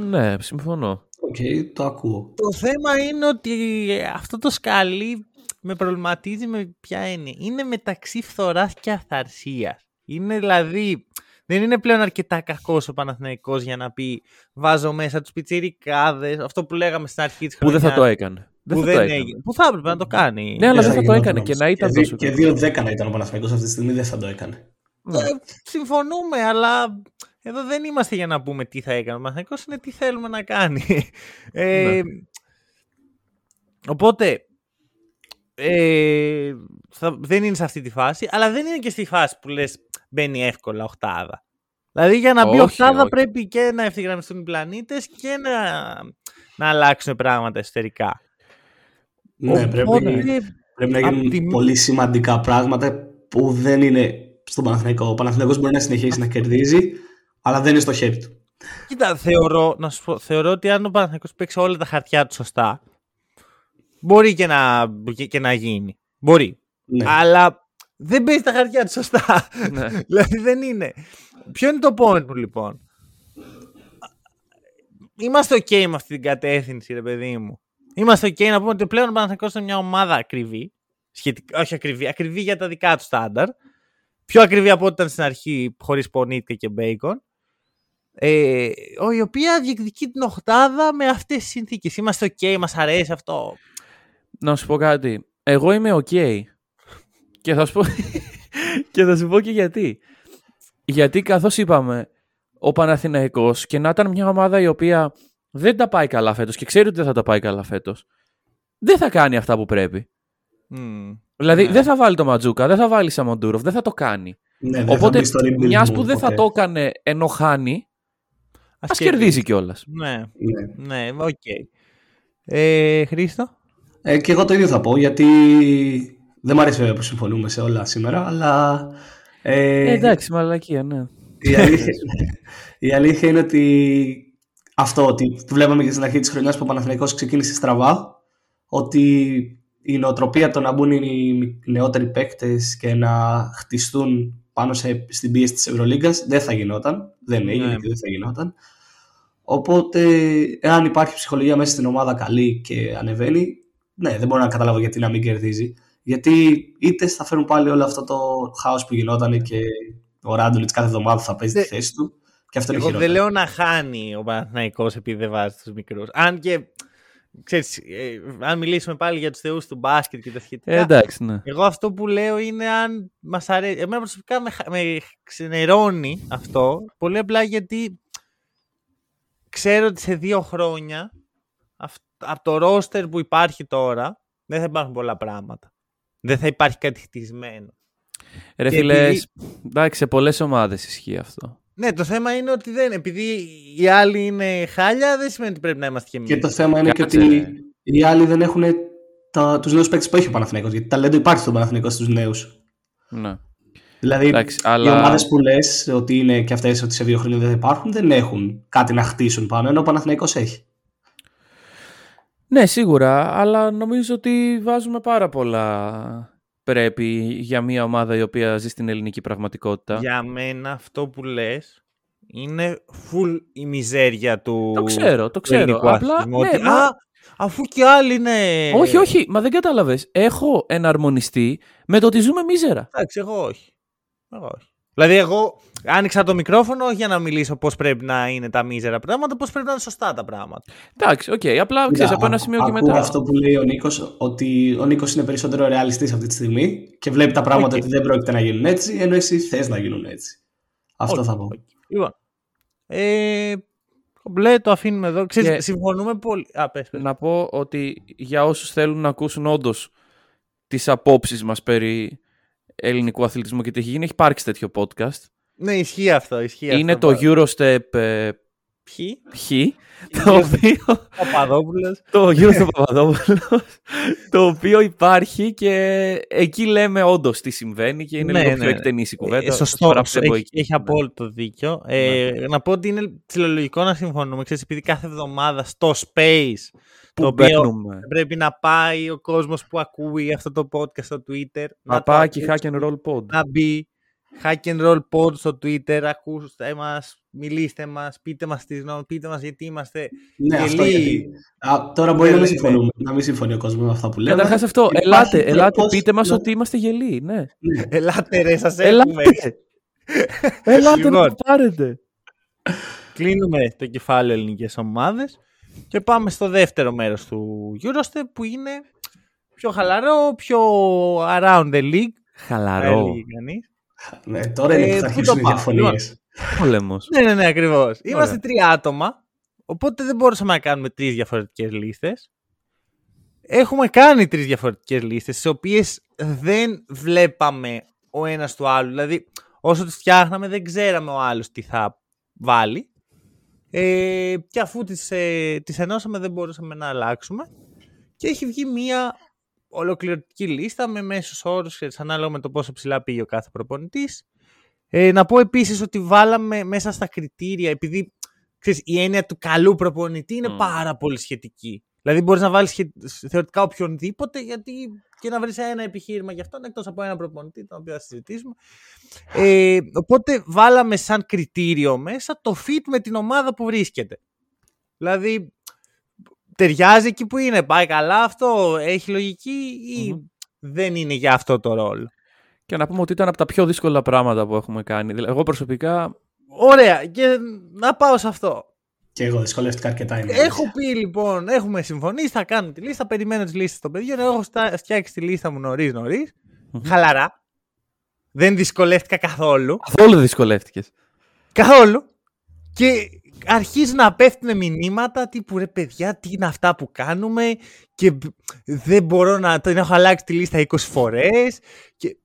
Ναι, συμφωνώ. Οκ, το ακούω. Το θέμα είναι ότι αυτό το σκαλί με προβληματίζει με ποια είναι. Είναι μεταξύ φθοράς και αθαρσίας. Είναι δηλαδή... Δεν είναι πλέον αρκετά κακός ο Παναθηναϊκός για να πει βάζω μέσα τους πιτσιρικάδες, αυτό που λέγαμε στην αρχή της Που δεν χρονιάς. θα το έκανε. Δεν που θα δεν το έκανε. έγινε. Που θα έπρεπε να το κάνει. Ναι, αλλά δεν θα το γινόταν έκανε όμως. και να ήταν και, τόσο δι- και καλό. 2-10 να ήταν ο Παναθηναϊκός αυτή τη στιγμή δεν θα το έκανε. Ναι. Ε, συμφωνούμε, αλλά εδώ δεν είμαστε για να πούμε τι θα έκανε. Ο Παναθηναϊκός είναι τι θέλουμε να κάνει. Ε, Οπότε, ε, θα, δεν είναι σε αυτή τη φάση, αλλά δεν είναι και στη φάση που λες μπαίνει εύκολα οχτάδα. Δηλαδή για να μπει Όχι, οχτάδα όχι. πρέπει και να ευθυγραμμιστούν οι πλανήτες και να, να αλλάξουν πράγματα εσωτερικά. Ναι, πρέπει, Οπότε, πρέπει να απ' γίνουν τη μí- πολύ σημαντικά πράγματα που δεν είναι στον Παναθηναϊκό. Ο Παναθηναϊκός μπορεί να συνεχίσει να κερδίζει, αλλά δεν είναι στο χέρι του. Κοίτα, θεωρώ, να σου πω, θεωρώ ότι αν ο Παναθηναϊκός παίξει όλα τα χαρτιά του σωστά, μπορεί και να, και, και να γίνει. Μπορεί. Ναι. Αλλά δεν παίζει τα χαρτιά του σωστά. Ναι. δηλαδή δεν είναι. Ποιο είναι το point μου λοιπόν; Είμαστε ok με αυτή την κατεύθυνση, ρε παιδί μου. Είμαστε ok να πούμε ότι πλέον ο Παναθηναϊκός είναι μια ομάδα ακριβή. Σχετικά, όχι ακριβή, ακριβή για τα δικά του στάνταρ. Πιο ακριβή από ό,τι ήταν στην αρχή, χωρίς πονίτικα και μπέικον. Ε, ο- η οποία διεκδικεί την οχτάδα με αυτές τις συνθήκες. Είμαστε ok, μας αρέσει αυτό. Να σου πω κάτι. Εγώ είμαι ok. Και θα σου πω, και θα σου πω και γιατί. Γιατί καθώς είπαμε, ο Παναθηναϊκός και να ήταν μια ομάδα η οποία δεν τα πάει καλά φέτος και ξέρει ότι δεν θα τα πάει καλά φέτος, δεν θα κάνει αυτά που πρέπει. Μμμ. Δηλαδή Ναι. δεν θα βάλει το Μαντζούκα, δεν θα βάλει Σαμοντούροφ, δεν θα το κάνει. Ναι, δεν θα Οπότε, μπει στο rebuild μιας mode που δεν θα ποτέ. το έκανε ενώ χάνει, Ας ας κερδίζει κιόλας. Ναι, Ναι. ναι, οκ. Ε, Χρήστο; Ε, και εγώ το ίδιο θα πω, γιατί δεν μου αρέσει βέβαια που συμφωνούμε σε όλα σήμερα, αλλά... Ε, εντάξει, μαλακία, ναι. η, αλήθεια, η αλήθεια είναι ότι αυτό, ότι το βλέπαμε και στην αρχή της χρονιάς που ο Παναθηναϊκός ξεκίνησε στραβά, ότι η νοοτροπία το να μπουν οι νεότεροι παίκτες και να χτιστούν πάνω σε, στην πίεση της Ευρωλίγκας δεν θα γινόταν, δεν έγινε Ναι. και δεν θα γινόταν. Οπότε, εάν υπάρχει ψυχολογία μέσα στην ομάδα καλή και ανεβαίνει, ναι, δεν μπορώ να καταλάβω γιατί να μην κερδίζει. Γιατί είτε θα φέρουν πάλι όλο αυτό το χάος που γινόταν και ο Ράντουλιτς κάθε εβδομάδα θα παίζει τη Ναι. θέση του. Και αυτό είναι Εγώ δεν χειρότερο. λέω να χάνει ο Παναθηναϊκός επειδή δεν βάζει τους μικρούς. Αν και ξέρεις, ε, αν μιλήσουμε πάλι για τους θεούς του μπάσκετ και τα σχετικά. Ε, εντάξει, ναι. Εγώ αυτό που λέω είναι αν μας αρέσει. Εμένα προσωπικά με, χα- με ξενερώνει αυτό. Πολύ απλά γιατί ξέρω ότι σε δύο χρόνια από το ρόστερ που υπάρχει τώρα δεν θα υπάρχουν πολλά πράγματα. Δεν θα υπάρχει κάτι χτισμένο. Ρε Και φίλε, επειδή- εντάξει, σε πολλές ομάδες ισχύει αυτό. Ναι, το θέμα είναι ότι δεν, επειδή οι άλλοι είναι χάλια, δεν σημαίνει ότι πρέπει να είμαστε και εμείς. Και το θέμα είναι Κάτσε, και ότι ρε. οι άλλοι δεν έχουν τα, τους νέους παίκτες που έχει ο Παναθηναϊκός. Γιατί ταλέντο υπάρχει στον Παναθηναϊκό στους νέους. Ναι. Δηλαδή, Εντάξει, οι αλλά- ομάδες που λες ότι είναι και αυτές ότι σε δύο χρόνια δεν θα υπάρχουν, δεν έχουν κάτι να χτίσουν πάνω, ενώ ο Παναθηναϊκός έχει. Ναι, σίγουρα, αλλά νομίζω ότι βάζουμε πάρα πολλά πρέπει για μια ομάδα η οποία ζει στην ελληνική πραγματικότητα. Για μένα αυτό που λες είναι full η μιζέρια του Το ξέρω, το του ξέρω. ελληνικού Απλά, αθλητισμού, ναι, ότι, μα- Α, αφού και άλλοι είναι... Όχι, όχι, μα δεν κατάλαβες. Έχω εναρμονιστεί με το ότι ζούμε μίζερα. Εντάξει, εγώ όχι. Εγώ όχι. Δηλαδή, εγώ άνοιξα το μικρόφωνο όχι για να μιλήσω πώς πρέπει να είναι τα μίζερα πράγματα, πώς πρέπει να είναι σωστά τα πράγματα. Εντάξει, οκ, απλά ξέρεις, από ένα σημείο και Ακούω μετά. αυτό που λέει ο Νίκος, ότι ο Νίκος είναι περισσότερο ρεαλιστής αυτή τη στιγμή και βλέπει τα πράγματα Οκ. ότι δεν πρόκειται να γίνουν έτσι, ενώ εσύ θες να γίνουν έτσι. Αυτό Οκ, θα πω. οκ. Λοιπόν. Ε, κομπλέ, το αφήνουμε εδώ. Ξέρεις, Και- συμφωνούμε πολύ. Α, πες, πες. Να πω ότι για όσους θέλουν να ακούσουν όντως τις απόψεις μας περί ελληνικού αθλητισμού και τι έχει γίνει, έχει υπάρξει τέτοιο podcast. Ναι, ισχύει αυτό. Ισχύει Είναι αυτό, το Eurostep ε, Ποιοι; Χ, το οποίο Ο Παδόπουλο. το Eurostep Παπαδόπουλος, το οποίο υπάρχει και εκεί λέμε όντως τι συμβαίνει και είναι Ναι, λίγο ναι, πιο ναι. εκτενής η κουβέντα. Ε, Θα σωστό. παραψεύω Έχει, εκεί. έχει Ναι. απόλυτο δίκιο. Ε, Να πω ότι είναι ψηλολογικό να συμφωνούμε. Ξέρεις, επειδή κάθε εβδομάδα στο Space Πού το οποίο μπαίνουμε. πρέπει να πάει ο κόσμος που ακούει αυτό το podcast στο Twitter. Να το πάει και ακούσει, hack and roll pod. Να μπει. Hack and roll pod στο Twitter. Ακούστε μας, μιλήστε μας, πείτε μας τις γνώμες, πείτε μας γιατί είμαστε Ναι, αυτό γελοί. γιατί. Α, τώρα μπορεί να μην, Γελοί, συμφωνούμε, να μην συμφωνεί ο κόσμος με αυτά που λέμε. Καταρχάς αυτό, Υπάρχει ελάτε, ελάτε, τρόπος πείτε μας να- ότι είμαστε γελοί, ναι. Ναι. Ελάτε ρε, σας Ελάτε, έχουμε. ελάτε να Λοιπόν. το πάρετε. Κλείνουμε το κεφάλαιο ελληνικές ομάδες και πάμε στο δεύτερο μέρος του Eurostep που είναι πιο χαλαρό, πιο around the league. θα Χαλαρό. Έλεγε κανείς. Ναι, τώρα είναι Ε, που θα πού αρχίσουν το οι πάω, διαφωνίες. Πόλεμος. Ναι, ναι, ναι, ακριβώς. Είμαστε Ωραία. τρία άτομα, οπότε δεν μπορούσαμε να κάνουμε τρεις διαφορετικές λίστες. Έχουμε κάνει τρεις διαφορετικές λίστες, τις οποίες δεν βλέπαμε ο ένας του άλλου. Δηλαδή, όσο τις φτιάχναμε, δεν ξέραμε ο άλλος τι θα βάλει. Ε, και αφού τις, ε, τις ενώσαμε, δεν μπορούσαμε να αλλάξουμε. Και έχει βγει μία ολοκληρωτική λίστα με μέσους όρους, ξέρεις, ανάλογα με το πόσο ψηλά πήγε ο κάθε προπονητής. Ε, να πω επίσης ότι βάλαμε μέσα στα κριτήρια, επειδή ξέρεις, η έννοια του καλού προπονητή είναι Μμ. πάρα πολύ σχετική. Δηλαδή μπορείς να βάλεις σχε- θεωρητικά οποιονδήποτε γιατί και να βρεις ένα επιχείρημα γι' αυτόν εκτός από ένα προπονητή τον οποίο θα συζητήσουμε. Ε, οπότε βάλαμε σαν κριτήριο μέσα το fit με την ομάδα που βρίσκεται. Δηλαδή ταιριάζει εκεί που είναι, πάει καλά αυτό, έχει λογική ή Μμμ. δεν είναι για αυτό το ρόλο; Και να πούμε ότι ήταν από τα πιο δύσκολα πράγματα που έχουμε κάνει. Δηλαδή, εγώ προσωπικά Ωραία, και να πάω σε αυτό. Και εγώ δυσκολεύτηκα αρκετά. είναι Έχω αλήθεια. πει λοιπόν, έχουμε συμφωνήσει, θα κάνουμε τη λίστα, περιμένω τις λίστες των παιδιών. Έχω στα- φτιάξει τη λίστα μου νωρίς νωρίς. Μμμ. Χαλαρά. Δεν δυσκολεύτηκα καθόλου. καθόλου δεν δυσκολεύτηκες. Καθόλου. Και αρχίζουν να πέφτουν μηνύματα τύπου ρε παιδιά, τι είναι αυτά που κάνουμε και μπ- δεν μπορώ να την έχω αλλάξει τη λίστα 20 φορές και,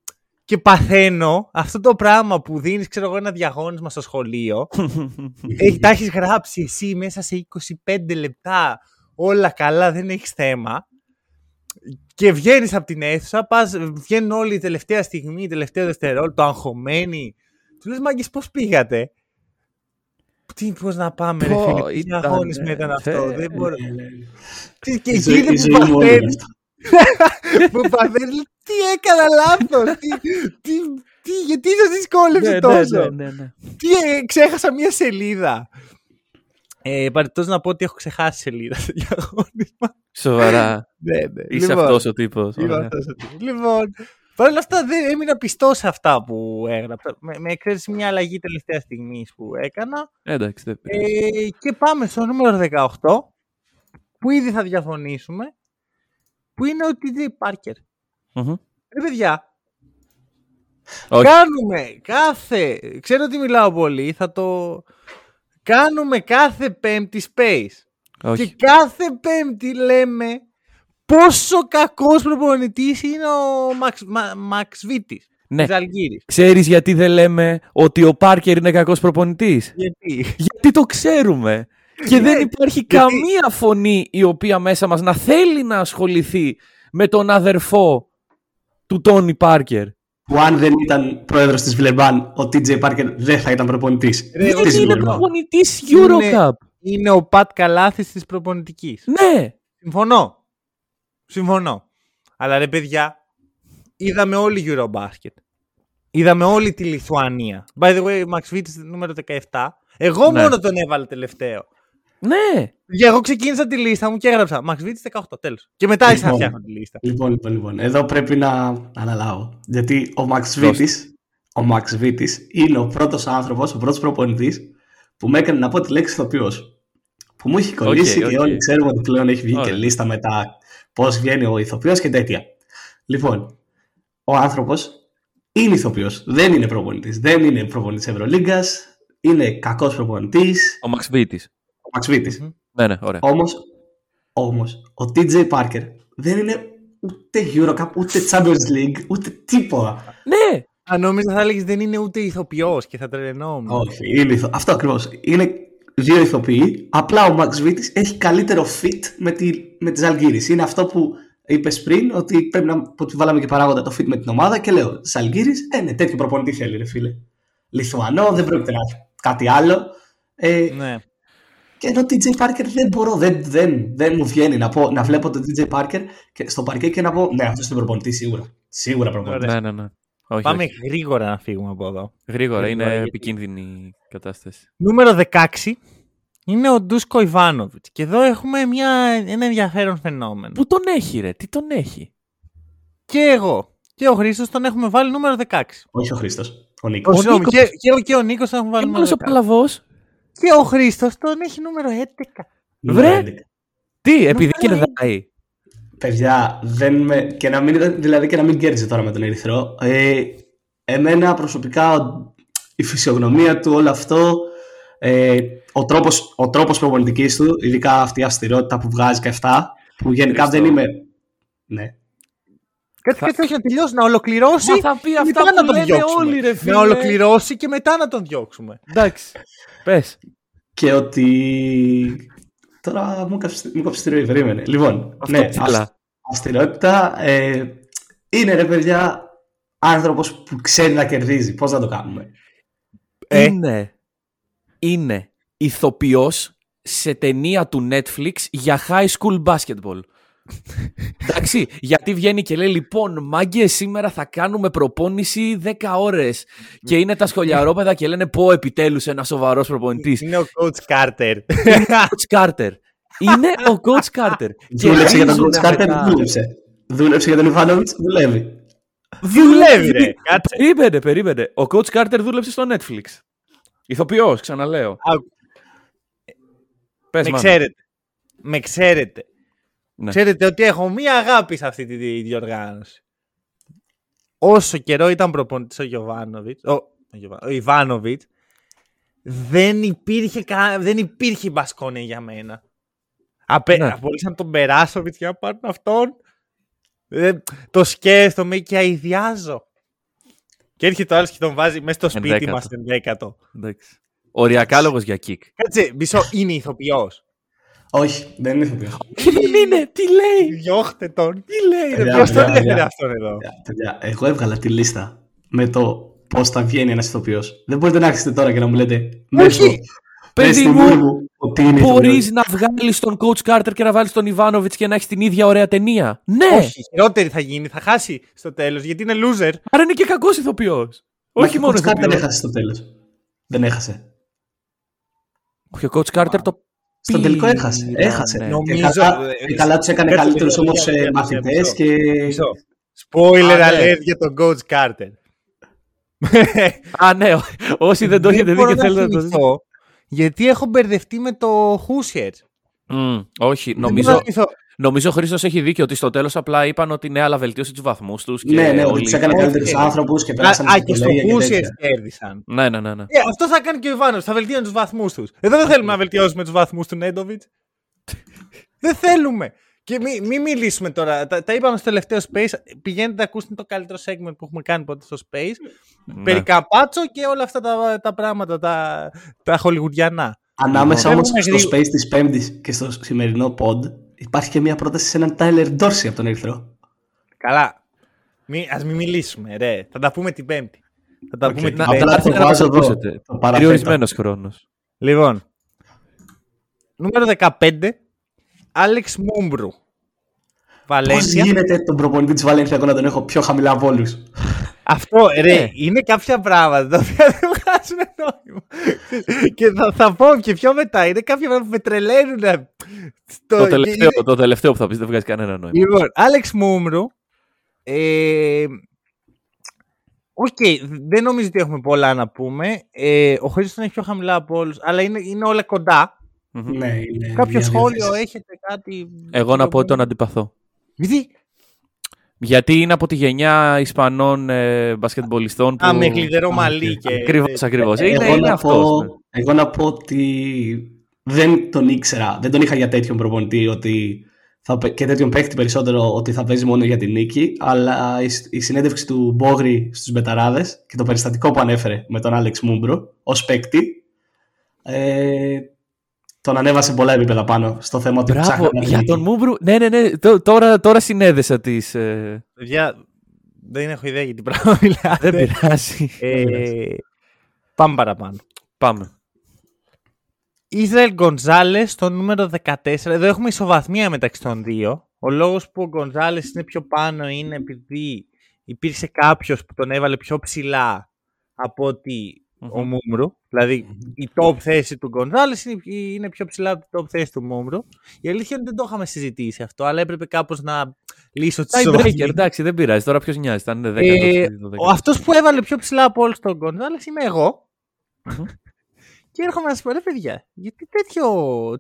και παθαίνω αυτό το πράγμα που δίνεις ξέρω εγώ ένα διαγώνισμα στο σχολείο έχει, τα έχεις γράψει εσύ μέσα σε 25 λεπτά όλα καλά, δεν έχεις θέμα και βγαίνεις από την αίθουσα, πας, βγαίνουν όλοι η τελευταία στιγμή, η τελευταία δευτερόλεπτο, αγχωμένοι. Του λες μάγκες πώς πήγατε; Τι, πώς να πάμε ρε Πω, φίλε, τι ήταν, διαγώνισμα ήταν ε, αυτό, θε- δεν μπορώ. Ναι, ναι, ναι. Και, και Η εκεί ζωή- είναι η που ζωή μου όλη είναι παθαίνεις, αυτό. που παθαίνεις, τι έκανα λάθος, τι, τι, τι, γιατί σας δυσκόλεψε ναι, ναι, τόσο; ναι, ναι, ναι. Τι, ε, ξέχασα μία σελίδα. Ε, Παρεπτός να πω ότι έχω ξεχάσει σελίδα στο διαγώνισμα. Σοβαρά. ναι, ναι. Είσαι αυτός ο τύπος. Είμαι Ωραία. αυτός ο τύπος. Λοιπόν, παρ' όλα αυτά δεν έμεινα πιστός σε αυτά που έγραψα. Με, με εξαίρεση μια αλλαγή τελευταία στιγμής που έκανα. Εντάξει, δεν Ε, πειράζει. και πάμε στο νούμερο 18. που ήδη θα διαφωνήσουμε, που είναι ο TJ Parker. Μμμ. Ρε παιδιά, Όχι. κάνουμε κάθε, ξέρω ότι μιλάω πολύ, θα το κάνουμε κάθε πέμπτη space. Όχι. Και κάθε πέμπτη λέμε πόσο κακός προπονητής είναι ο Μαξ, Μα, Μαξ Βίτης. Ναι. της Αλγύρης. Ξέρεις γιατί δεν λέμε ότι ο Πάρκερ είναι κακός προπονητής; Γιατί; Γιατί το ξέρουμε. Και δεν Ναι, υπάρχει γιατί- καμία φωνή η οποία μέσα μας να θέλει να ασχοληθεί με τον αδερφό του Τόνι Πάρκερ. Που αν δεν ήταν πρόεδρος της Βιλερμπάν, ο TJ Parker δεν θα ήταν προπονητής. Ρε, Δεν όχι, είναι Βιλερμπάν. προπονητής Είναι- Eurocup. Είναι ο Πατ Καλάθης της προπονητικής. Ναι. Συμφωνώ. Συμφωνώ. Αλλά ρε παιδιά, είδαμε όλη Eurobasket. Είδαμε όλη τη Λιθουανία. By the way, Max Vitis νούμερο 17. Εγώ Ναι. μόνο τον έβαλε τελευταίο. Ναι. Για εγώ ξεκίνησα τη λίστα μου και έγραψα Max Vitis 18, τέλος. Και μετά άρχισα να Λοιπόν. φτιάχνω τη λίστα. Λοιπόν, λοιπόν, λοιπόν. Εδώ πρέπει να αναλάβω. Γιατί ο Max Δώστε. Βίτης, ο Max Βίτης είναι ο πρώτος άνθρωπος, ο πρώτος προπονητής που με έκανε να πω τη λέξη ηθοποιός. Που μου έχει κολλήσει Οκ, και οκ. όλοι ξέρουμε ότι πλέον έχει βγει και Ωραία. λίστα με τα πώς βγαίνει ο ηθοποιός και τέτοια. Λοιπόν, ο άνθρωπος είναι ηθοποιός, δεν είναι προπονητής. Δεν είναι προπονητής Ευρωλίγκας, είναι κακός προπονητής, Ο Μαξβίτης. ο Μαξβίτης. Μμμ. Ναι, ναι, ωραία. Όμως, όμως, ο TJ Parker δεν είναι ούτε Eurocup, ούτε Champions League, ούτε τίποτα. Ναι. Αν νόμιζα θα έλεγες δεν είναι ούτε ηθοποιός και θα τρελαινόμουν. Όχι, είναι ηθο... αυτό ακριβώς. Είναι δύο ηθοποιοί, απλά ο Max Βίτης έχει καλύτερο fit με, τη... με τις Αλγύρης. Είναι αυτό που είπες πριν, ότι πρέπει να ότι βάλαμε και παράγοντα το fit με την ομάδα και λέω, της Αλγύρης, ε, ναι, τέτοιο προπονητή θέλει ρε φίλε. Λιθουανό, δεν πρόκειται να έχει κάτι άλλο. Ε, Ναι. Και ενώ TJ Parker δεν μπορώ, δεν, δεν, δεν μου βγαίνει να, πω, να βλέπω τον TJ Parker και στο παρκέ και να πω Ναι, αυτός είναι προπονητής σίγουρα. Σίγουρα προπονητής. Ωραία. Ναι, ναι, ναι. Όχι, Πάμε όχι. γρήγορα να φύγουμε από εδώ. Γρήγορα, είναι Γρήγορα, γιατί- επικίνδυνη η κατάσταση. Νούμερο 16 είναι ο Ντούσκο Ιβάνοβιτς. Και εδώ έχουμε μια, ένα ενδιαφέρον φαινόμενο. Πού τον έχει, ρε, τι τον έχει; Και εγώ και ο Χρήστος τον έχουμε βάλει νούμερο 16. Όχι ο Χρήστος. Ο Νίκος. Ο, συγγνώμη, Νίκος. και, και, ο- και ο Νίκος τον έχουμε βάλει Και νούμερο μόνος ο 16. Παλαβός. Και ο Χρήστος τον έχει νούμερο 11. βρε. Τι, επειδή Νούμερο κερδάει. Παιδιά, δεν με, και να μην, ήταν- δηλαδή και να μην κέρδισε τώρα με τον Ερυθρό. Ε, εμένα προσωπικά ο- η φυσιογνωμία του όλο αυτό, ε, ο τρόπος, ο τρόπος προπονητικής του, ειδικά αυτή η αυστηρότητα που βγάζει και αυτά, που γενικά Χριστό. δεν είμαι... Ναι. Κάτι Θα- τέτοιο όχι να τελειώσει, να ολοκληρώσει. Μα θα πει και αυτά μετά που να τον λένε διώξουμε. όλοι, ρε φίλε. Να ολοκληρώσει και μετά να τον διώξουμε. Εντάξει. Πες. Και ότι... Τώρα μου κόψει μου κόψεις τη ροή, περίμενε. Λοιπόν, Αυτό ναι, ήθελα. αυ- αυστηρότητα ε, είναι ρε παιδιά άνθρωπος που ξέρει να κερδίζει. Πώς να το κάνουμε; Ε. Είναι. Είναι ηθοποιός σε ταινία του Netflix για high school basketball. Εντάξει, γιατί βγαίνει και λέει λοιπόν μάγκε σήμερα θα κάνουμε προπόνηση 10 ώρες και είναι τα σχολιαρόπαιδα και λένε πω επιτέλους ένας σοβαρός προπονητής. Είναι ο coach Carter. Coach Carter. Είναι ο Coach Carter. Και Δούλεψε για τον ρίζουνε Coach Carter, μετά. δούλεψε. Δούλεψε για τον Ιβάνοβιτς, δουλεύει. Δουλεύει, ρε. Κάτσε. Περίμενε, περίμενε. Ο Coach Carter δούλεψε στο Netflix. Ηθοποιός, ξαναλέω. Άκου. Πες, Με Μάνο. ξέρετε. Με ξέρετε. Ναι. Ξέρετε ότι έχω μία αγάπη σε αυτή τη δι- διοργάνωση. Όσο καιρό ήταν προπονητής ο Γιωβάνοβιτς, ο, ο, Γιωβα- ο Ιβάνοβιτς, δεν υπήρχε, κα, δεν υπήρχε μπασκόνια για μένα. Απέ, Ναι. Απολύσαν τον Περάσοβιτς για να πάρουν αυτόν. Ε, το σκέφτομαι και αειδιάζω. Και έρχεται ο άλλος και τον βάζει μέσα στο σπίτι Ενδέκατο. μας ενδέκατο. Εντάξει. Οριακά λόγος για kick. Κάτσε, μισό, είναι ηθοποιός. Όχι, δεν είναι ηθοποιός. Και δεν είναι, τι λέει; Διώχτε τον. Τι λέει, ρε. Παιδιά, Ποιος τον παιδιά, έφερε παιδιά. αυτόν εδώ; Παιδιά, παιδιά, εγώ έβγαλα τη λίστα με το πώς θα βγαίνει ένας ηθοποιός. Δεν μπορείτε να άρχισετε τώρα και να μου λέτε μέσα Όχι, παιδί στη μου, μούρη μου ότι είναι Μπορείς ηθοποιός. να βγάλεις τον coach Carter και να βάλεις τον Ιβάνοβιτς και να έχεις την ίδια ωραία ταινία. Ναι, Όχι, χειρότερη θα γίνει. Θα χάσει στο τέλος γιατί είναι loser. άρα είναι και κακός ηθοποιός. Μα Όχι και ο μόνο Coach Carter ηθοποιός. έχασε στο τέλος. Δεν έχασε. Όχι, ο coach Carter το. Στο τελικό πήρε, έχασε. ναι. Έχασε. Νομίζω- Και καλά, ε, και καλά τους έκανε κάτσε, καλύτερους μισό, όμως μισό, μισό, μαθητές μισό. και. Μισό. Spoiler Α, ναι. alert για τον coach Carter. Α, ναι, ό- όσοι δεν το έχετε δει μπορώ και να θέλετε να το δείτε. θυμηθώ, Γιατί έχω μπερδευτεί με το Hoosiers. Μμ, όχι, Δεν νομίζω, μπορώ να θυμηθώ. Νομίζω ο Χρήστος έχει δίκιο ότι στο τέλος απλά είπαν ότι ναι, αλλά βελτίωσε τους βαθμούς τους. Ναι, ναι, ότι τους έκανε Όχι. καλύτερους ανθρώπου και Α, πέρασαν α, στην και στο κολέγια και Πούσιες τέτοια. κέρδισαν. Ναι, ναι, ναι. ναι. Ε, αυτό θα κάνει και ο Ιβάνος. Θα βελτίωνε τους βαθμούς τους. Εδώ δεν θέλουμε να βελτιώσουμε τους βαθμούς του Νέντοβιτς. δεν θέλουμε. Και μην μη μιλήσουμε τώρα. Τα, τα είπαμε στο τελευταίο Space. Πηγαίνετε να ακούσετε το καλύτερο segment που έχουμε κάνει ποτέ στο Space. Ναι. Περί Καμπάτσο και όλα αυτά τα, τα πράγματα, τα, τα χολιγουδιανά. Ανάμεσα Λοιπόν, όμως έχουμε στο γρήγορα- Space της Πέμπτης και στο σημερινό pod υπάρχει και μια πρόταση σε έναν Tyler Dorsey από τον Ερυθρό. Καλά. Μη, ας μην μιλήσουμε, ρε. Θα τα πούμε την Πέμπτη. Θα τα Οκ. πούμε την Να, Πέμπτη. απλά να το έρθετε να βάζω μας εδώ. ακούσετε. Το παραθέτω. Περιορισμένος χρόνος. Λοιπόν. Νούμερο 15. Άλεξ Μούμπρου. Πώς Βαλένσια. γίνεται τον προπονητή της Βαλένθια εγώ να τον έχω πιο χαμηλά από όλου. Αυτό, ρε, Ναι. είναι κάποια πράγματα τα οποία δεν βγάζουν νόημα. και θα, θα πω και πιο μετά. Είναι κάποια πράγματα που με τρελαίνουν. Στο... Το, τελευταίο, είναι- το τελευταίο που θα πεις δεν βγάζει κανένα νόημα. Λοιπόν, Άλεξ Μούμρου. Ε, Οκ, δεν νομίζω ότι έχουμε πολλά να πούμε. Ε, ο Χρήστος είναι πιο χαμηλά από όλους, αλλά είναι, είναι όλα κοντά. Μμμ. Ναι, είναι Κάποιο μια σχόλιο διάθεση. έχετε, κάτι. Εγώ να πω ότι τον αντιπαθώ. Γιατί; Γιατί είναι από τη γενιά Ισπανών ε, μπασκετμπολιστών που... Α, με λιγδερό Α, μαλλί οκ. και. Ακριβώς, ακριβώς. Ε, Είναι, εγώ, είναι να αυτός. πω, ναι. εγώ να πω ότι δεν τον ήξερα, δεν τον είχα για τέτοιον προπονητή ότι θα, παι- και τέτοιον παίχτη περισσότερο ότι θα παίζει μόνο για την νίκη, αλλά η, η συνέντευξη του Μπόγρη στους Μπεταράδες και το περιστατικό που ανέφερε με τον Άλεξ Μούμπρο ως παίκτη ε, τον ανέβασε πολλά επίπεδα πάνω στο θέμα ότι Μπράβο, ψάχναμε για νίκη. τον Μούμπρου. Ναι, ναι, ναι. τω- Τώρα, τώρα συνέδεσα τις... Ε, Παιδιά, δεν έχω ιδέα για τι πράγμα μιλάτε. δεν πειράζει. Ε, πάμε παραπάνω. Πάμε. Ισραήλ Γκονζάλες στο νούμερο 14. Εδώ έχουμε ισοβαθμία μεταξύ των δύο. Ο λόγος που ο Γκονζάλες είναι πιο πάνω είναι επειδή υπήρξε κάποιος που τον έβαλε πιο ψηλά από ότι ο Μμμ. Μούμρου. Δηλαδή η top θέση του Γκονζάλε είναι, είναι πιο ψηλά από την top θέση του Μούμρου. Η αλήθεια είναι ότι δεν το είχαμε συζητήσει αυτό, αλλά έπρεπε κάπως να λύσω τι Tiebreaker, εντάξει, δεν πειράζει. Τώρα ποιος νοιάζει. Θα είναι 10. ε, ο αυτός που έβαλε πιο ψηλά από όλους τον Γκονζάλες είμαι εγώ. Μμμ. και έρχομαι να σας πω, ρε παιδιά, γιατί τέτοιο,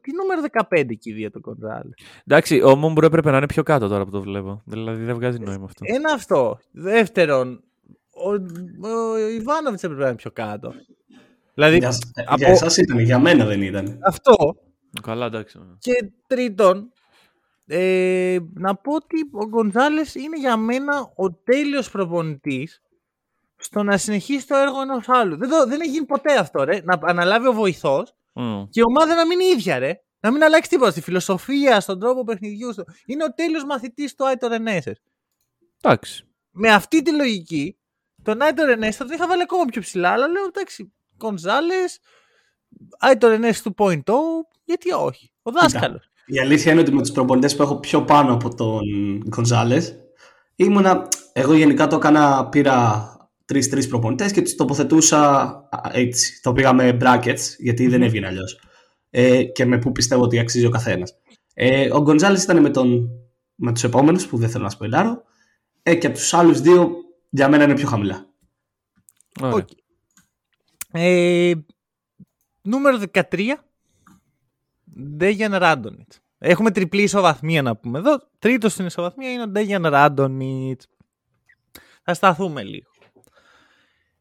τι νούμερο 15 και οι δύο τον Γκονζάλες. Εντάξει, ο Μούμπρου έπρεπε να είναι πιο κάτω τώρα που το βλέπω. Δηλαδή δεν βγάζει νόημα αυτό. Ένα αυτό. Δεύτερον, ο, ο Ιβάνοβιτς έπρεπε να είναι πιο κάτω. Δηλαδή, Για, από- για εσάς ήταν, για μένα δεν ήταν. αυτό. Καλά, εντάξει. Και τρίτον, ε, να πω ότι ο Γκονζάλες είναι για μένα ο τέλειος προπονητής στο να συνεχίσει το έργο ενός άλλου. Δεν, το, δεν έχει γίνει ποτέ αυτό, ρε. Να αναλάβει ο βοηθός Μμ. και η ομάδα να μείνει ίδια, ρε. Να μην αλλάξει τίποτα στη φιλοσοφία, στον τρόπο παιχνιδιού. Στο... Είναι ο τέλειος μαθητής του Άιτο Ρενέσες. Εντάξει. Με αυτή τη λογική, τον Άιτο Ρενέσες θα τον είχα βάλει ακόμα πιο ψηλά, αλλά λέω εντάξει, Γκονζάλες, Άιτο Ρενέσες 2.0, γιατί όχι. Ο δάσκαλος. Η αλήθεια είναι ότι με τους προπονητές που έχω πιο πάνω από τον Γκονζάλες ήμουνα, εγώ γενικά το έκανα, πήρα τρεις-τρεις προπονητές και τους τοποθετούσα α, έτσι. Το πήγα με brackets γιατί δεν έβγαινε αλλιώς. Ε, και με πού πιστεύω ότι αξίζει ο καθένας. Ε, ο Γκονζάλες ήταν με, τον, με τους επόμενους που δεν θέλω να σποιλάρω ε, και από τους άλλους δύο για μένα είναι πιο χαμηλά. Ωραία. Οκ. Ε, νούμερο 13. Ντέγιαν Ράντονιτς. Έχουμε τριπλή ισοβαθμία να πούμε εδώ. Τρίτος στην ισοβαθμία είναι ο Ντέγιαν Ράντονιτς. Θα σταθούμε λίγο.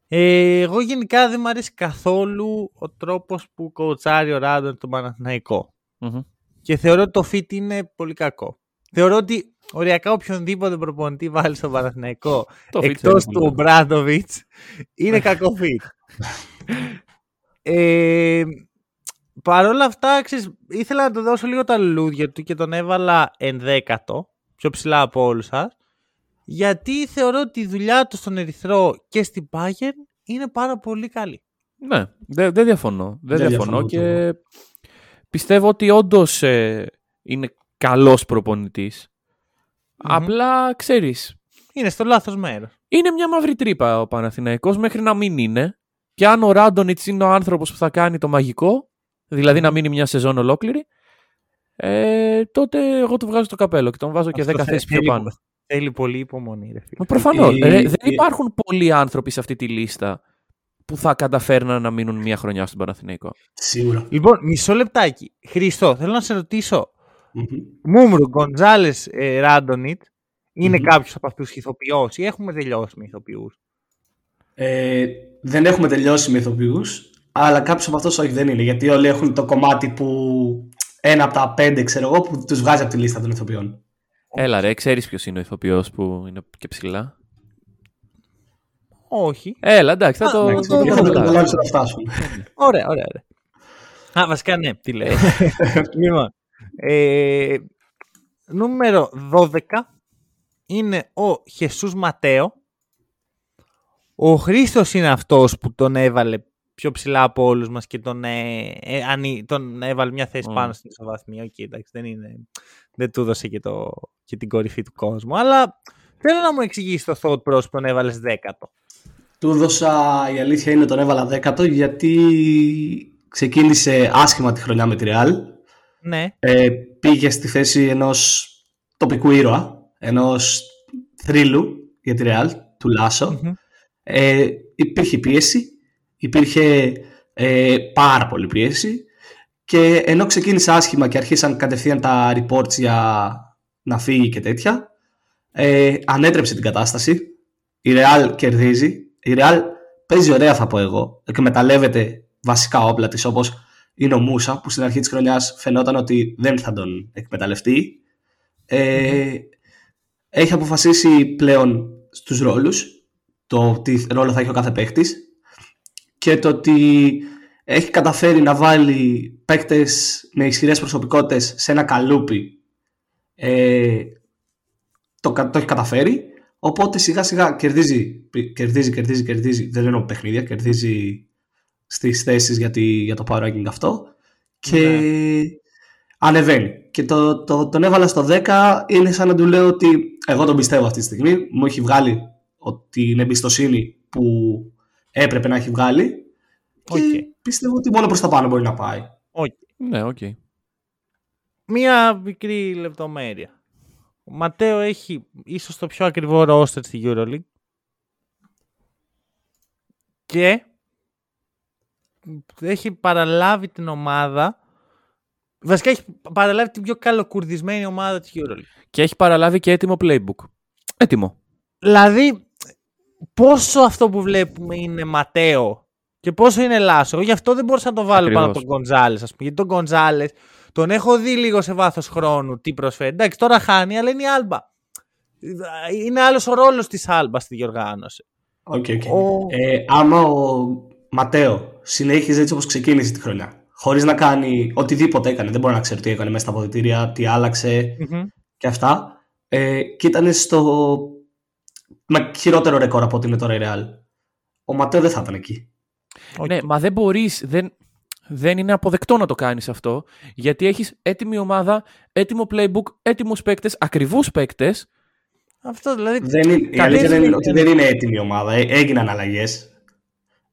Ε, εγώ γενικά δεν μου αρέσει καθόλου ο τρόπος που κοουτσάρει ο Ράντονιτς τον Παναθηναϊκό. Μμμ. Και θεωρώ ότι το fit είναι πολύ κακό. Θεωρώ ότι οριακά οποιονδήποτε προπονητή βάλει στον Παναθηναϊκό Το fit εκτός είναι του πολύ Μπράντοβιτς είναι κακό fit. ε, Παρ' όλα αυτά, ξέρεις, ήθελα να του δώσω λίγο τα λουλούδια του και τον έβαλα ενδέκατο, πιο ψηλά από όλους σας, γιατί θεωρώ ότι η δουλειά του στον Ερυθρό και στην Bayern είναι πάρα πολύ καλή. Ναι, δεν δεν διαφωνώ. Δεν, Δεν διαφωνώ διαφωνώ κι και πιστεύω ότι όντως είναι καλός προπονητής. Απλά ξέρεις, Είναι στο λάθος μέρος. είναι μια μαύρη τρύπα ο Παναθηναϊκός μέχρι να μην είναι. Και αν ο Ράντονιτς είναι ο άνθρωπος που θα κάνει το μαγικό, δηλαδή να μείνει μια σεζόν ολόκληρη, ε, τότε εγώ του βγάζω το καπέλο και τον βάζω και Αυτό 10 θε- θέσεις πιο θέλει- πάνω. Θέλει πολύ υπομονή, ρε φίλε. Μα προφανώς. Η- ρε, η- δεν υπάρχουν πολλοί άνθρωποι σε αυτή τη λίστα που θα καταφέρναν να μείνουν μία χρονιά στον Παναθηναϊκό. Σίγουρα. Λοιπόν, μισό λεπτάκι. Χρήστο, θέλω να σε ρωτήσω. Μμμ. Μούμρου, Γκοντζάλε, ε, Ράντονιτ, είναι Μμμ. κάποιος από αυτούς ηθοποιό ή έχουμε τελειώσει με ηθοποιούς; Ε, δεν έχουμε τελειώσει με ηθοποιούς, αλλά κάποιος από αυτούς όχι δεν είναι. Γιατί όλοι έχουν το κομμάτι που ένα από τα πέντε, ξέρω εγώ, που τους βγάζει από τη λίστα των ηθοποιών. Έλα ρε, ξέρεις ποιος είναι ο ηθοποιός που είναι και ψηλά; Όχι. Έλα, εντάξει, θα Α, το... εντάξει, θα το το- Θα το καταλάβω. καταλάβει όταν φτάσουν. Ωραία, ωραία, ωραία. Α, βασικά ναι, τι λέει. λοιπόν, ε, νούμερο 12 είναι ο Χεσούς Ματέο. Ο Χρήστος είναι αυτός που τον έβαλε πιο ψηλά από όλους μας και τον, ε, ε, ανή- τον έβαλε μια θέση Μμ. πάνω στην ισοβαθμία. Οκ, εντάξει, δεν, είναι, δεν του έδωσε και, το, και την κορυφή του κόσμου. Αλλά θέλω να μου εξηγήσεις το thought process που τον έβαλες δέκατο. Του έδωσα, η αλήθεια είναι τον έβαλα δέκατο γιατί ξεκίνησε άσχημα τη χρονιά με τη Real. Ναι, Ε, πήγε στη θέση ενός τοπικού ήρωα, ενός θρύλου για τη Real, του Λάσο. Μμμ. Ε, υπήρχε πίεση, υπήρχε ε, πάρα πολύ πίεση και ενώ ξεκίνησε άσχημα και αρχίσαν κατευθείαν τα reports για να φύγει και τέτοια, ε, ανέτρεψε την κατάσταση. Η Real κερδίζει. Η Real παίζει ωραία θα πω εγώ. Εκμεταλλεύεται βασικά όπλα της όπως είναι ο Μούσα που στην αρχή της χρονιάς φαινόταν ότι δεν θα τον εκμεταλλευτεί. Ε, έχει αποφασίσει πλέον στους ρόλους το τι ρόλο θα έχει ο κάθε παίχτης και το ότι έχει καταφέρει να βάλει παίκτες με ισχυρές προσωπικότητες σε ένα καλούπι ε, το, κα- το έχει καταφέρει οπότε σιγά σιγά κερδίζει, κερδίζει, κερδίζει, κερδίζει δεν εννοώ παιχνίδια, κερδίζει στις θέσεις για, τη- για το power ranking αυτό και ανεβαίνει και το, το, τον έβαλα στο 10 είναι σαν να του λέω ότι εγώ τον πιστεύω αυτή τη στιγμή μου έχει βγάλει ότι την εμπιστοσύνη που έπρεπε να έχει βγάλει και Οκ. πιστεύω ότι μόνο προς τα πάνω μπορεί να πάει. Ναι, οκ. μία μικρή λεπτομέρεια. Ο Ματέο έχει ίσως το πιο ακριβό roster στη EuroLeague και έχει παραλάβει την ομάδα βασικά έχει παραλάβει την πιο καλοκουρδισμένη ομάδα της EuroLeague. Και έχει παραλάβει και έτοιμο playbook. Έτοιμο. Δηλαδή πόσο αυτό που βλέπουμε είναι Ματέο και πόσο είναι Λάσο. Εγώ γι' αυτό δεν μπορούσα να το βάλω πάνω από Ακριβώς. τον Γκονζάλες. Ας πούμε. Γιατί τον Γκονζάλες τον έχω δει λίγο σε βάθος χρόνου τι προσφέρει. Εντάξει, τώρα χάνει, αλλά είναι η Άλμπα. Είναι άλλος ο ρόλος της Άλμπας στη διοργάνωση. Οκ, οκ. Ο- Ε, άμα ο Ματέο συνέχιζε έτσι όπως ξεκίνησε τη χρονιά χωρίς να κάνει οτιδήποτε έκανε, δεν μπορεί να ξέρει τι έκανε μέσα στα αποδυτήρια, τι άλλαξε και αυτά ε, και ήταν στο με χειρότερο ρεκόρ από ό,τι είναι τώρα η Real. Ο Ματέο δεν θα ήταν εκεί. Οκ. Ναι, μα δεν μπορείς, δεν, δεν είναι αποδεκτό να το κάνεις αυτό, γιατί έχεις έτοιμη ομάδα, έτοιμο playbook, έτοιμους παίκτες, ακριβούς παίκτες. Αυτό δηλαδή. Δεν είναι, η Καλές αλήθεια είναι είναι- ότι δεν είναι έτοιμη η ομάδα. Ε, έγιναν αλλαγές.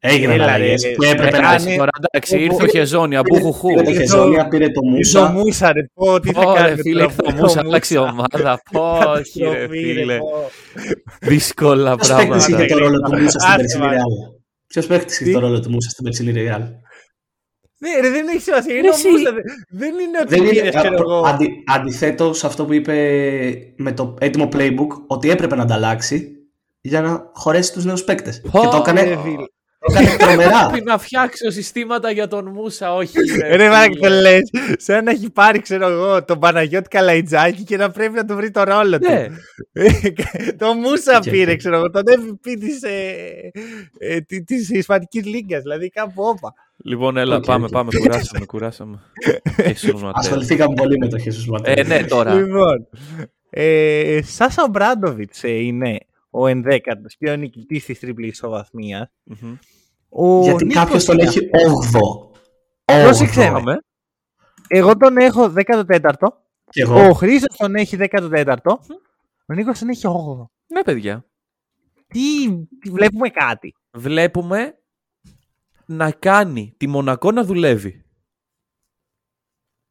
Έγιναν Έλα, αλλαγές ρε, που έπρεπε ρε, να. κάνει- τώρα, εντάξει, ο- ήρθε ο- ο Χεζόνια, μπουχουχού. Πήρε το Ήρθε Χεζόνια, πήρε το Ήρθε ο Μούσα. Μούσα, ρε, πω, τι θα Ωρε, κάνει. φίλε, ήρθε ο Μούσα, άλλαξε η ομάδα. Όχι, ρε, φίλε. Δύσκολα Ποιος παίχτη είχε πράγματα. το ρόλο του Μούσα στην Άσε περσινή μας. Real. Ποιος παίχτη είχε Τι; το ρόλο του Μούσα στην περσινή Real. Ναι, ρε, δεν έχει σημασία. Είναι ο εσύ. Μούσα. δε- Δεν είναι ότι Δεν είναι, πήρες, ξέρω εγώ. αντι, αντιθέτω σε αυτό που είπε με το έτοιμο playbook, ότι έπρεπε να ανταλλάξει για να χωρέσει τους νέους παίκτες. Πω, Και το έκανε, ρε, φίλε. το έκανε τρομερά. Πρέπει να φτιάξω συστήματα για τον Μούσα, όχι. Ρε Μάρκ το φίλε. λες, σαν να έχει πάρει ξέρω εγώ τον Παναγιώτη Καλαϊτζάκη και να πρέπει να του βρει το ρόλο του. Ναι, το Μούσα Και- πήρε ξέρω εγώ, τον MVP της, ε, ε, τη- της Ισπανικής Λίγκας, δηλαδή κάπου όπα. Λοιπόν, έλα, Οκ, πάμε, οκ. πάμε, κουράσαμε, κουράσαμε. Jesús Mateo. Ασχοληθήκαμε πολύ με το Χεσούς Ματέο. Ε, ναι, τώρα. Λοιπόν, ε, Σάσα Ομπράντοβιτς ε, είναι ο ενδέκατος και ο νικητής της τρίπλης ισοβαθμίας. Μμμ. Ο Γιατί Νίκος κάποιος τον είναι έχει 8ο. Πρόσεξε με. Πάμε. Εγώ τον έχω 14ο, Και ο εγώ. Χρήστος τον έχει 14ο, ο Νίκος τον έχει 8ο. Ναι, παιδιά. Τι, τι βλέπουμε κάτι. Βλέπουμε να κάνει τη Μονακό να δουλεύει.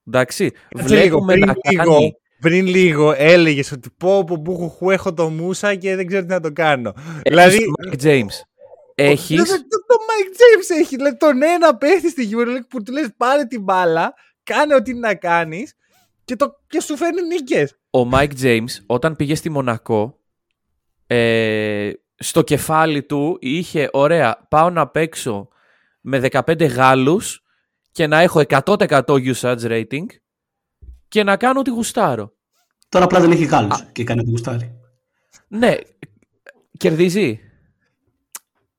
Εντάξει. Κάτσε λίγο, Βλέπουμε πριν να λίγο, κάνει. πριν λίγο έλεγες ότι πω πω μπουχουχού έχω το Μούσα και δεν ξέρω τι να το κάνω. Δηλαδή... δηλαδή, Mike James. Έχεις... Το, το Mike James έχει. Δηλαδή τον ένα παίχτη στη EuroLeague που του λες πάρε την μπάλα, κάνε ό,τι να κάνεις και, το, και σου φέρνει νίκες. Ο Mike James όταν πήγε στη Μονακό ε, στο κεφάλι του είχε ωραία πάω να παίξω με 15 Γάλλους και να έχω 100% usage rating και να κάνω ό,τι γουστάρω. Τώρα απλά δεν έχει Γάλλους και κάνει ό,τι γουστάρει. Ναι, κερδίζει.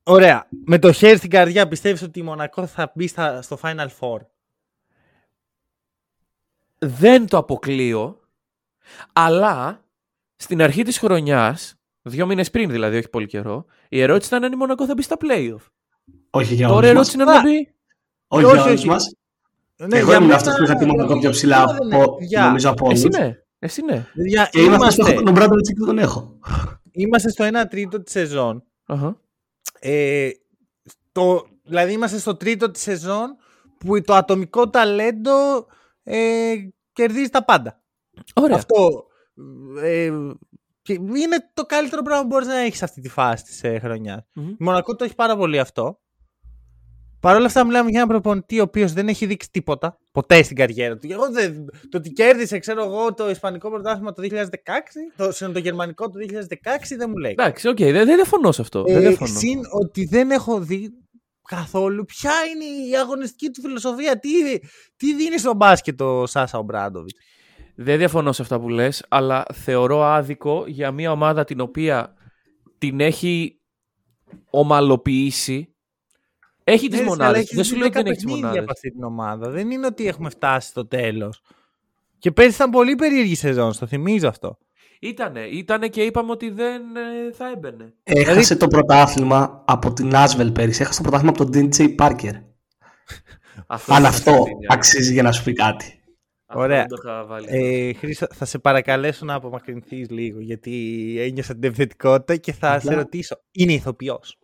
Ωραία. Με το χέρι στην καρδιά πιστεύεις ότι η Μονακό θα μπει στα, στο Final Four; Δεν το αποκλείω, αλλά στην αρχή της χρονιάς, δύο μήνες πριν δηλαδή, όχι πολύ καιρό, η ερώτηση ήταν αν η Μονακό θα μπει στα playoff. Όχι για Τώρα η όλους ερώτηση μας. είναι να μπει. Όχι όχι, για όλους όχι. μας. Ναι, Εγώ για ήμουν μένα- αυτός που είχα τη Μονακό πιο ψηλά Εγώ δεν από, είναι. Για. νομίζω από όλους. Εσύ ναι, εσύ ναι. Παιδιά, Και είμαι αυτός που είμαστε, έχω τον Μπράντοβιτς και δεν τον έχω. είμαστε στο 1 τρίτο της σεζόν. Αχα. Ε, το, δηλαδή είμαστε στο τρίτο της σεζόν που το ατομικό ταλέντο ε, κερδίζει τα πάντα. Ωραία. Αυτό ε, και είναι το καλύτερο πράγμα που μπορείς να έχεις σε αυτή τη φάση της ε, χρονιάς. Μμμ. Η Μονακό το έχεις πάρα πολύ αυτό. Παρ' όλα αυτά μιλάμε για έναν προπονητή ο οποίος δεν έχει δείξει τίποτα ποτέ στην καριέρα του. Εγώ δεν, το ότι κέρδισε ξέρω εγώ το Ισπανικό πρωτάθλημα το 2016, το, συγγνώμη, το Γερμανικό το 2016 δεν μου λέει. Εντάξει, οκ, δεν, δεν διαφωνώ σε αυτό. δεν Ε, διαφωνώ. συν ότι δεν έχω δει καθόλου ποια είναι η αγωνιστική του φιλοσοφία. Τι, τι δίνει στο μπάσκετ ο Σάσα Ομπράντοβιτς. Δεν διαφωνώ σε αυτά που λες, αλλά θεωρώ άδικο για μια ομάδα την οποία την έχει ομαλοποιήσει. Έχει τις μονάδες. Δεν σου λέω ότι δεν έχεις τις μονάδες. από αυτή την ομάδα. Δεν είναι ότι έχουμε φτάσει στο τέλος. Και πέρυσι ήταν πολύ περίεργη σεζόν, στο θυμίζω αυτό. Ήτανε, ήτανε και είπαμε ότι δεν ε, θα έμπαινε. Έχασε το πρωτάθλημα από την Άσβελ πέρυσι. Έχασε το πρωτάθλημα από τον DJ Parker. Αυτό Αν δεν αυτό θα δίνει, αξίζει για να σου πει κάτι. αυτό Ωραία. δεν το είχα βάλει. Ε, Χρήστο, θα σε παρακαλέσω να απομακρυνθείς λίγο, γιατί ένιωσα την επιθετικότητα και θα Απλά- σε ρωτήσω. Είναι ηθοποιός;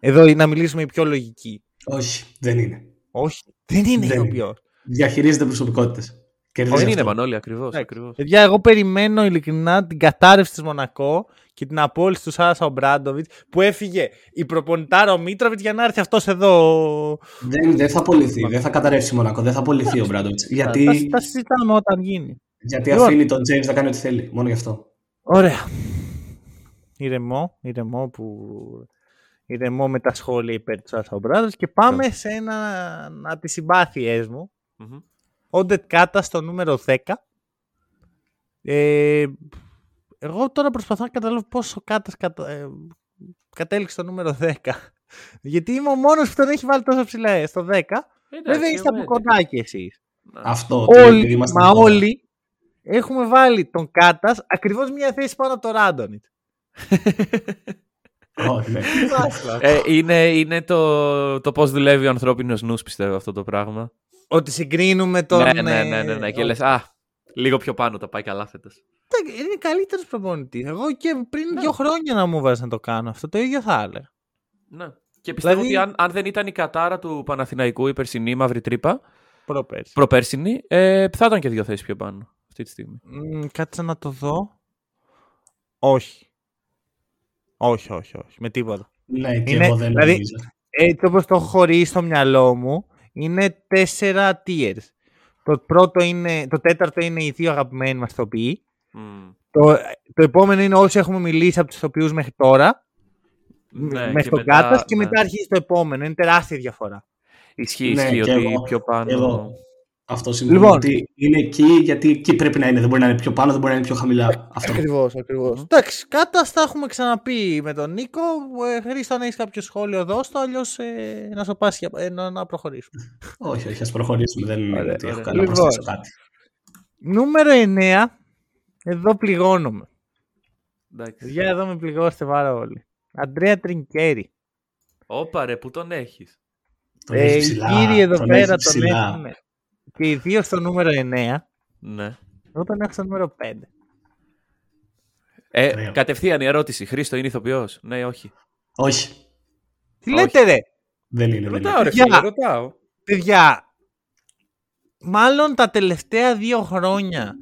Εδώ να μιλήσουμε η πιο λογική. Όχι, δεν είναι. Όχι, δεν είναι Δεν ηθοποιό. Διαχειρίζεται προσωπικότητες. δεν είναι Μανώλη, ακριβώς. Εντάξει. ακριβώς. Παιδιά, εγώ περιμένω ειλικρινά την κατάρρευση της Μονακό και την απόλυση του Σάσα Ομπράντοβιτ που έφυγε η προπονητάρα ο Μίτροβιτς για να έρθει αυτός εδώ. Δεν, δεν θα απολυθεί. Δεν θα καταρρεύσει η Μονακό. Δεν θα απολυθεί ο Μπράντοβιτς. Θα, Γιατί, τα συζητάμε όταν γίνει. γιατί Λοιπόν. αφήνει τον James να κάνει ό,τι θέλει. Μόνο γι' αυτό. Ωραία. Ηρεμό, ηρεμό που. Ηρεμό με τα σχόλια υπέρ του Σάσα Ομπράντοβιτ και πάμε σε ένα από τις συμπάθειές μου. Μμμ. Όντετ Κάτα στο νούμερο 10. Ε, εγώ τώρα προσπαθώ να καταλάβω πόσο Κάτα κατα... ε, κατέληξε στο νούμερο 10. Γιατί είμαι ο μόνος που τον έχει βάλει τόσο ψηλά ε, στο 10. Εντάξει, Βέβαια είστε από εγώ κοντά κι εσείς. Ναι. Αυτό. ότι Όλοι, επειδή είμαστε μα κοντά. όλοι έχουμε βάλει τον Κάτα ακριβώς μια θέση πάνω από το Ράντονιτ. Όχι, ναι. Ε, είναι είναι το, το πώς δουλεύει ο ανθρώπινος νους, πιστεύω, αυτό το πράγμα. Ότι συγκρίνουμε τον. ναι, ναι, ναι, ναι, ε, ναι. Και λες, α, λίγο πιο πάνω τα πάει καλά φέτος. Εντάξει, Είναι καλύτερος προπονητής. Εγώ και πριν Ναι. δύο χρόνια να μου βάζει να το κάνω αυτό, το ίδιο θα έλεγα. Ναι. Και πιστεύω Δηλαδή- ότι αν, αν δεν ήταν η κατάρα του Παναθηναϊκού η περσινή μαύρη τρύπα, Προπέρσι. προπέρσινη, ε, θα ήταν και δύο θέσεις πιο πάνω αυτή τη στιγμή. Μ, κάτσε να το δω. Όχι. Όχι, όχι, όχι. Με τίποτα. Ναι, και Είναι- εγώ δεν δηλαδή- νομίζω. Έτσι όπως το έχω χωρίσει στο μυαλό μου, είναι τέσσερα tiers. Το πρώτο είναι, το τέταρτο είναι οι δύο αγαπημένοι μας ηθοποιοί. Μμ. Το, το επόμενο είναι όσοι έχουμε μιλήσει από τους ηθοποιούς μέχρι τώρα. Ναι, μέχρι και τον μετά- Κάτας και ναι. μετά αρχίζει το επόμενο. Είναι τεράστια διαφορά. Ισχύει, Ναι, ισχύει και ότι εγώ. πιο πάνω... Εγώ. Αυτό σημαίνει Λοιπόν. ότι είναι εκεί γιατί εκεί πρέπει να είναι. Δεν μπορεί να είναι πιο πάνω, δεν μπορεί να είναι πιο χαμηλά. Αυτό. Ακριβώς, ακριβώς. Εντάξει, Κάτας τα έχουμε ξαναπεί με τον Νίκο. Ε, Χρήστο, αν έχεις κάποιο σχόλιο δώσ' το, αλλιώς ε, να σου πάσει για- ε, να, να προχωρήσουμε. όχι, όχι, ας προχωρήσουμε. Δεν είναι Ωραία, ότι έχω ωραία. κανένα να Λοιπόν. προσθέσω κάτι. Νούμερο 9. Εδώ πληγώνομαι. Εντάξει. Για εδώ με πληγώσετε πάρα όλοι. Αντρέα Τρινκέρι. Όπα ρε, πού τον έχεις. Τον Ε, έχει οι ψηλά, κύριοι εδώ τον πέρα έχεις τον ψηλά. Έχουν. Και οι δύο στο νούμερο 9. Ναι. Εγώ τον έχω στο νούμερο 5. Ε, Ωραίο. κατευθείαν η ερώτηση. Χρήστο είναι ηθοποιός; Ναι, όχι. Όχι, Τι Όχι. λέτε ρε, δεν είναι. Δεν Ρωτάω είναι. ρε φίλε, Για. ρωτάω. παιδιά. Μάλλον τα τελευταία δύο χρόνια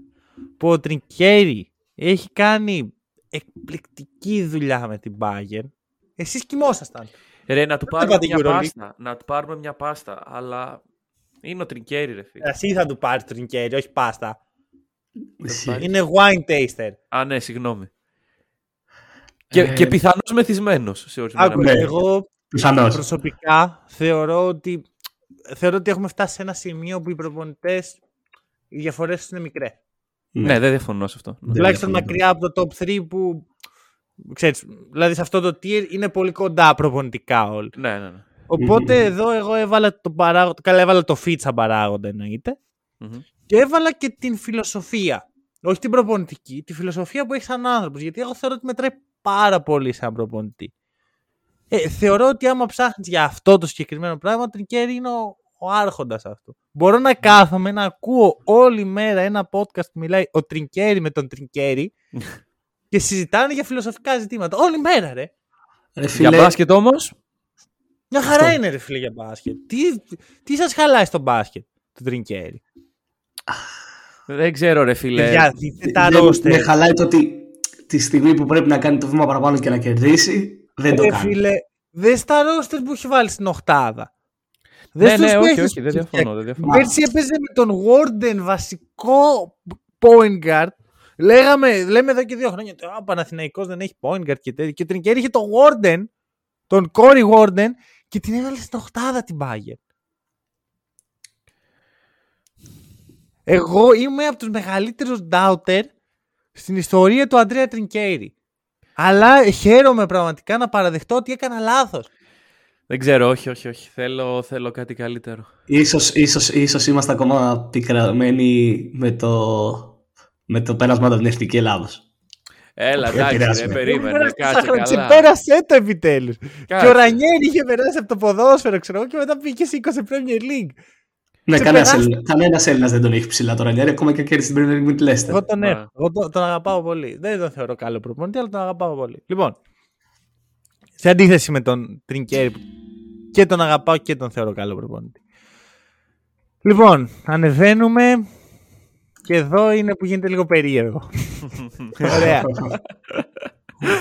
που ο Τρινκέρι έχει κάνει εκπληκτική δουλειά με την Bayern. Εσείς κοιμόσασταν. Ρε, να του Δεν πάρουμε είπατε μια Euroleague. πάστα. Να του πάρουμε μια πάστα. Αλλά είναι ο Τρικέρι, ρε φίλε. Εσύ θα του πάρεις το τρινκέρι, όχι πάστα. Ισχύει. Είναι wine taster. Α, ναι, συγγνώμη. Και, Ε, και πιθανώς μεθυσμένος σε ορισμένα Άκου, ναι. μέρη. εγώ Πιθανώς. προσωπικά θεωρώ ότι, θεωρώ ότι έχουμε φτάσει σε ένα σημείο που οι προπονητές οι διαφορές τους είναι μικρές. Ναι, δεν διαφωνώ σε αυτό. Ναι. Τουλάχιστον διαφωνώ. μακριά από το top 3 που. Ξέρεις, δηλαδή σε αυτό το tier είναι πολύ κοντά προπονητικά όλοι. Ναι, ναι, ναι. Οπότε Μμμ. εδώ εγώ έβαλα το παράγοντα. Καλά, έβαλα το fit σαν παράγοντα εννοείται. Μμμ. Και έβαλα και την φιλοσοφία. Όχι την προπονητική, τη φιλοσοφία που έχει σαν άνθρωπος. Γιατί εγώ θεωρώ ότι μετράει πάρα πολύ σαν προπονητή. Ε, θεωρώ ότι άμα ψάχνεις για αυτό το συγκεκριμένο πράγμα, ο Τρικέρι είναι ο, ο άρχοντας αυτού. Μπορώ να κάθομαι να ακούω όλη μέρα ένα podcast που μιλάει ο Τρικέρι με τον Τρικέρι και συζητάνε για φιλοσοφικά ζητήματα. Όλη μέρα, ρε. Ρε φίλε, Για μπάσκετ όμως. Μια χαρά Αυτό. είναι, ρε φίλε, για μπάσκετ. Τι, τι σας χαλάει στο μπάσκετ, το Τρικέρι. Δεν ξέρω, ρε φίλε. Παιδιά, δείτε τα δεν- ρόστερ. με χαλάει το ότι τη στιγμή που πρέπει να κάνει το βήμα παραπάνω και να κερδίσει, δεν το Ρε κάνει. φίλε, δες στα ρόστερ που έχει βάλει στην οχτάδα. Ναι, Δες τους ναι, όχι, παίχτες όχι, που δεν έχει διαφωνώ. Δεν φτιάξει. διαφωνώ. Πέρσι έπαιζε με τον Warden βασικό point guard. Λέγαμε, λέμε εδώ και δύο χρόνια ότι ο Παναθηναϊκός δεν έχει point guard και τέτοια. Και την είχε τον Warden, τον Corey Warden και την έβαλε στην οχτάδα την Bayern. Εγώ είμαι από τους μεγαλύτερους doubter στην ιστορία του Αντρέα Τρινκέιρη. Αλλά χαίρομαι πραγματικά να παραδεχτώ ότι έκανα λάθος. Δεν ξέρω, όχι, όχι, όχι. Θέλω, θέλω κάτι καλύτερο. Ίσως, ίσως, ίσως είμαστε ακόμα πικραμένοι με το, με το πέρασμα από την Εθνικής Ελλάδος. Έλα, Δεν εντάξει, πειράζει. ρε, περίμενε, Πέρασε κάτσε τόσα χρόνια, καλά. Ξεπέρασε το επιτέλους. Κάτσε. Και ο Ρανιέρη είχε περάσει από το ποδόσφαιρο, ξέρω εγώ, και μετά πήγε σε 20 Premier League. Ναι, Σε κανένας περάσει. Έλληνα- κανένας Έλληνας δεν τον έχει ψηλά τώρα. Ρανιέρη, ακόμα και κέρδισε την Premier League με τη Leicester. Εγώ τον Ναι. έχω. Εγώ τον, τον αγαπάω πολύ. Δεν τον θεωρώ καλό προπονητή, αλλά τον αγαπάω πολύ. Λοιπόν, σε αντίθεση με τον Τρινκέρι που και τον αγαπάω και τον θεωρώ καλό προπονητή. Λοιπόν, ανεβαίνουμε και εδώ είναι που γίνεται λίγο περίεργο. Ωραία.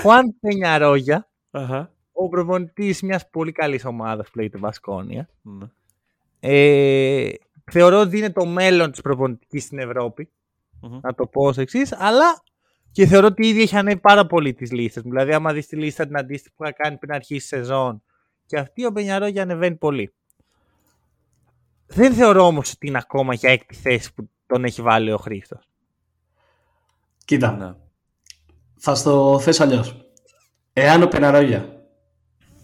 Χουάν Πενιαρόγια, Αχα. ο προπονητής μιας πολύ καλής ομάδας που λέγεται Βασκόνια. Ναι. Ε, θεωρώ ότι είναι το μέλλον της προπονητικής στην Ευρώπη. Μμμ. Να το πω ως εξής, αλλά και θεωρώ ότι ήδη έχει ανέβει πάρα πολύ τις λίστες. μου. Δηλαδή, άμα δεις τη λίστα την αντίστοιχη που θα κάνει πριν αρχίσει η σεζόν, και αυτή ο Μπενιαρόγια ανεβαίνει πολύ. Δεν θεωρώ όμως ότι είναι ακόμα για έκτη θέση που τον έχει βάλει ο Χρήστος. Κοίτα, Ναι. θα στο θέσω αλλιώς. Εάν ο Πεναρόγια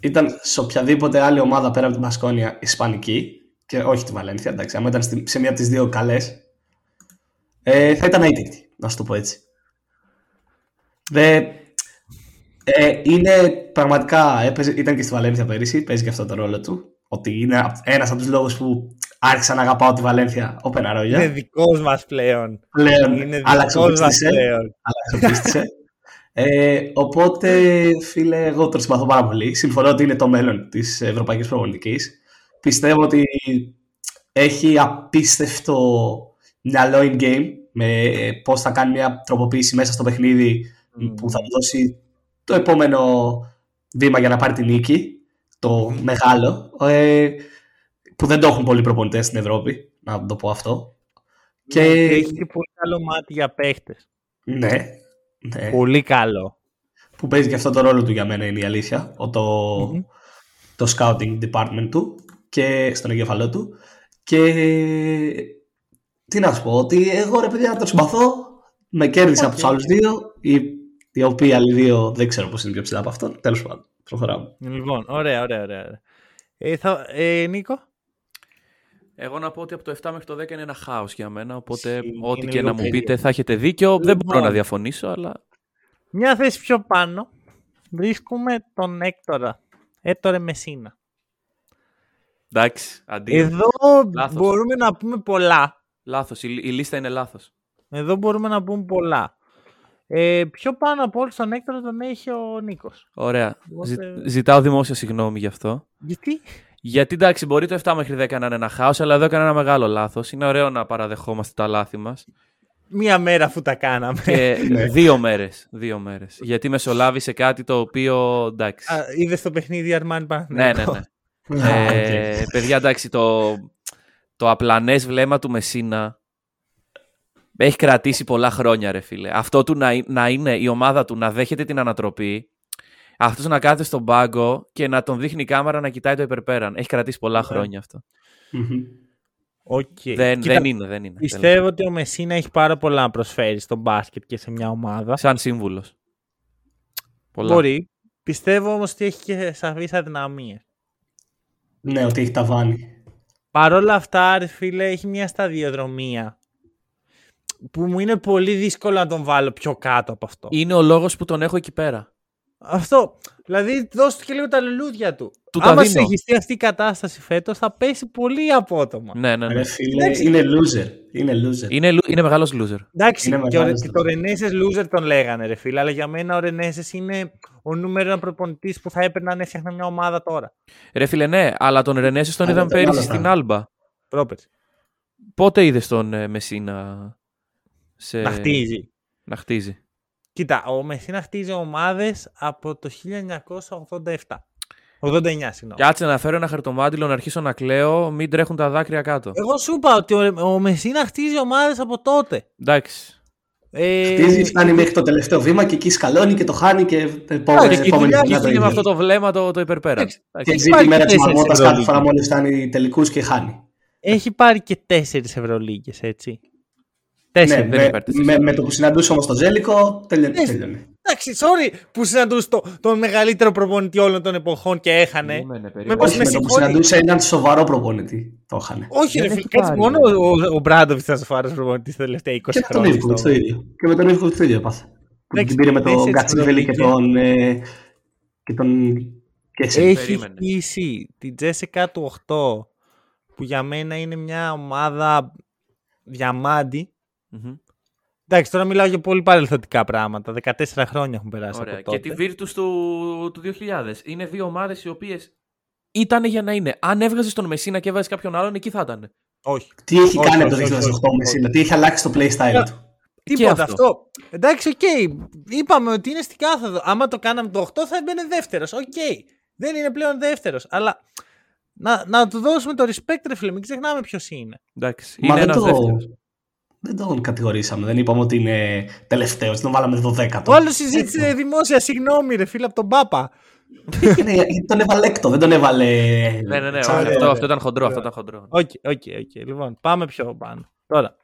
ήταν σε οποιαδήποτε άλλη ομάδα πέρα από την Πασκόνια Ισπανική, και όχι τη Βαλένθια, εντάξει, άμα ήταν στη- σε μία από τις δύο καλές, ε, θα ήταν αίτητη, να σου το πω έτσι. Δε, ε, είναι πραγματικά, έπαιζε, ήταν και στη Βαλένθια πέρυσι, παίζει και αυτό το ρόλο του, ότι είναι ένας από τους λόγους που άρχισα να αγαπάω τη Βαλένθια, ο Πεναρόγια. Είναι δικός μας πλέον. Πλέον Είναι άλλαξε ο δικός μας πίστης, ε. πλέον. αλλά ξεπίστησε. ε, οπότε, φίλε, εγώ τον συμπαθώ πάρα πολύ. Συμφωνώ ότι είναι το μέλλον της ευρωπαϊκής προπονητικής. Πιστεύω ότι έχει απίστευτο μυαλό in game με πώς θα κάνει μια τροποποίηση μέσα στο παιχνίδι που θα του δώσει το επόμενο βήμα για να πάρει την νίκη. Το μεγάλο. Ε, που δεν το έχουν πολλοί προπονητές στην Ευρώπη, να το πω αυτό. Και Και έχει και πολύ καλό μάτι για παίχτες. ναι, ναι. Πολύ καλό. που παίζει και αυτό το ρόλο του για μένα είναι η αλήθεια, ο- το, Μμμ. το scouting department του και στον εγκεφαλό του και τι να σου πω, ότι εγώ ρε παιδιά τον συμπαθώ, με κέρδισε από τους άλλους δύο, οι, οι οποίοι άλλοι δύο δεν ξέρω πώς είναι πιο ψηλά από αυτόν, τέλος πάντων, προχωράμε. Λοιπόν, ωραία, ωραία, ωραία. ωραία. Ε, θα, ε, Νίκο; Εγώ να πω ότι από το 7 μέχρι το 10 είναι ένα χάος για μένα. Οπότε, Ισχύει, ό,τι είναι και λίγο να μου περίεργο. πείτε θα έχετε δίκιο. Δεν μπορώ Λοιπόν. να διαφωνήσω, αλλά. Μια θέση πιο πάνω βρίσκουμε τον Έκτορα. Έτορε Μεσίνα. Εντάξει, αντίο. Εδώ Λάθος. μπορούμε να πούμε πολλά. Λάθος. Η, η λίστα είναι λάθος. Εδώ μπορούμε να πούμε πολλά. Ε, πιο πάνω από όλους τον Έκτορα τον έχει ο Νίκος. Ωραία. Οπότε- Ζη- ζητάω δημόσια συγγνώμη γι' αυτό. Γιατί; Γιατί εντάξει, μπορεί το 7 μέχρι 10 να είναι ένα χάος, αλλά εδώ έκανα ένα μεγάλο λάθος. Είναι ωραίο να παραδεχόμαστε τα λάθη μας. μία μέρα αφού τα κάναμε. Και Ναι. δύο μέρες. Δύο μέρες. Γιατί μεσολάβησε κάτι το οποίο. εντάξει. Είδες το παιχνίδι Αρμάνι ναι, ναι, Παναθηναϊκό. ναι. Α, οκ. Ε, παιδιά, εντάξει, το, το απλανές βλέμμα του Μεσίνα έχει κρατήσει πολλά χρόνια, ρε φίλε. Αυτό του να, να είναι η ομάδα του να δέχεται την ανατροπή, αυτός να κάθεται στον πάγκο και να τον δείχνει η κάμερα να κοιτάει το υπερπέραν. Έχει κρατήσει πολλά Ναι. χρόνια αυτό. Μμμ. Οκ. Δεν, Κοίτα, δεν είναι, δεν είναι. Πιστεύω ότι ο Μεσίνα έχει πάρα πολλά να προσφέρει στο μπάσκετ και σε μια ομάδα. Σαν σύμβουλος. Πολλά. Μπορεί. Πιστεύω όμως ότι έχει και σαφείς αδυναμίες. Ναι, ότι έχει ταβάνι. Παρ' όλα αυτά, ρε φίλε, έχει μια σταδιοδρομία που μου είναι πολύ δύσκολο να τον βάλω πιο κάτω από αυτό. Είναι ο λόγος που τον έχω εκεί πέρα. Αυτό. Δηλαδή, δώσ' του και λίγο τα λουλούδια του. Του τα Άμα δίνω. συνεχιστεί αυτή η κατάσταση φέτος, θα πέσει πολύ απότομα. Ναι, ναι, ναι. Ρε φίλε, Εντάξει. είναι loser. Είναι loser. Είναι, λου- είναι μεγάλος loser. Εντάξει, Είναι και, ο, μεγάλος και το το πράγμα. Ρενέσες loser τον λέγανε, ρε φίλε, αλλά για μένα ο Ρενέσες είναι ο νούμερο ένα προπονητής που θα έπαιρνε να έφτιαχνα μια ομάδα τώρα. Ρε φίλε, ναι, αλλά τον Ρενέσης τον Αλλά είδαμε ήταν άλλο πέρυσι στην πράγμα. Άλμπα. Πρόπερση. Πότε είδες τον ε, Μεσίνα σε... Να χτίζει. να χτίζει. Κοίτα, ο Μεσίνα χτίζει ομάδες από το 1987. 89, συγγνώμη. Κάτσε να φέρω ένα χαρτομάτιλο να αρχίσω να κλαίω, μην τρέχουν τα δάκρυα κάτω. Εγώ σου είπα ότι ο, ο Μεσίνα χτίζει ομάδες από τότε. Εντάξει. Ε, Χτίζει, φτάνει μέχρι το τελευταίο βήμα και εκεί σκαλώνει και το χάνει και επό- Εντάξει, Και η επόμενη δουλειά χρονιά του το είναι με ίδιο. αυτό το βλέμμα το, το υπερπέρα. Εντάξει. Και Εντάξει. ζει τη Υπάρχει μέρα της τέσσερις μαρμότα κάθε Ευρωλίγκα. φορά μόλις φτάνει τελικούς και χάνει. Έχει πάρει και τέσσερις Ευρωλίγκες, έτσι. Ναι, Τέσσερι. δεν με, υπάρχει με, με το που συναντούσε όμως τον Τζέλικο, τελειώνει. Ναι. τελειώνει. Εντάξει, sorry που συναντούσε το, τον μεγαλύτερο προπονητή όλων των εποχών και έχανε. Περίμενε, περίμενε. Με πώς Όχι, με με το που συγχωρεί. συναντούσε έναν σοβαρό προπονητή. Το είχαν. Όχι, Δεν ρε έχει φίλε, κάτσε πάρει, μόνο ρε. ο, ο Μπράντοβιτς ήταν σοβαρός προπονητής τα τελευταία 20 Και με τον χρόνια. Ιβκοβιτς στο- το ίδιο. Και με τον Ιβκοβιτς το ίδιο έπαθε. Που Εντάξει, την πήρε με τον τέσσερις Γκατσίβελη και Ευρωλίγκες. τον. ε, και τον. Και εσύ. Έχει Περίμενε. χτίσει την ΤΣΣΚΑ του 8 που για μένα είναι μια ομάδα διαμάντι. Μμμ. Εντάξει, τώρα μιλάω για πολύ παρελθοντικά πράγματα. 14 χρόνια έχουν περάσει Ωραία. από Και τότε. τη Virtus του, του 2000. Είναι δύο ομάδες οι οποίες ήταν για να είναι. Αν έβγαζες τον Μεσίνα και έβγαζες κάποιον άλλον, εκεί θα ήταν. Όχι. Τι έχει Όχι, κάνει από όχι, το όχι, 2008 όχι, Μεσίνα, τι έχει αλλάξει το playstyle του; Τίποτα αυτό. αυτό. Εντάξει, οκ. Είπαμε ότι είναι στην κάθοδο. Άμα το κάναμε το 8 θα έμπαινε δεύτερος. Οκ. Δεν είναι πλέον δεύτερος. Αλλά να, να του δώσουμε το respect, ρε φίλε. Μην ξεχνάμε ποιος είναι. Εντάξει. Μα είναι δεν ένας το- δεύτερος. Δεν τον κατηγορήσαμε, δεν είπαμε ότι είναι τελευταίος, τον βάλαμε 12ο. Ο άλλος ζήτησε δημόσια συγγνώμη, ρε φίλε, από τον Πάπα. Ναι, γιατί τον έβαλε έκτο, δεν τον έβαλε. Ναι, ναι, ναι. Σαν- όχι, αυτό, αυτό ήταν χοντρό. Ωραία. Αυτό ήταν χοντρό. Οκ, οκ, οκ. Λοιπόν, πάμε πιο πάνω. Τώρα.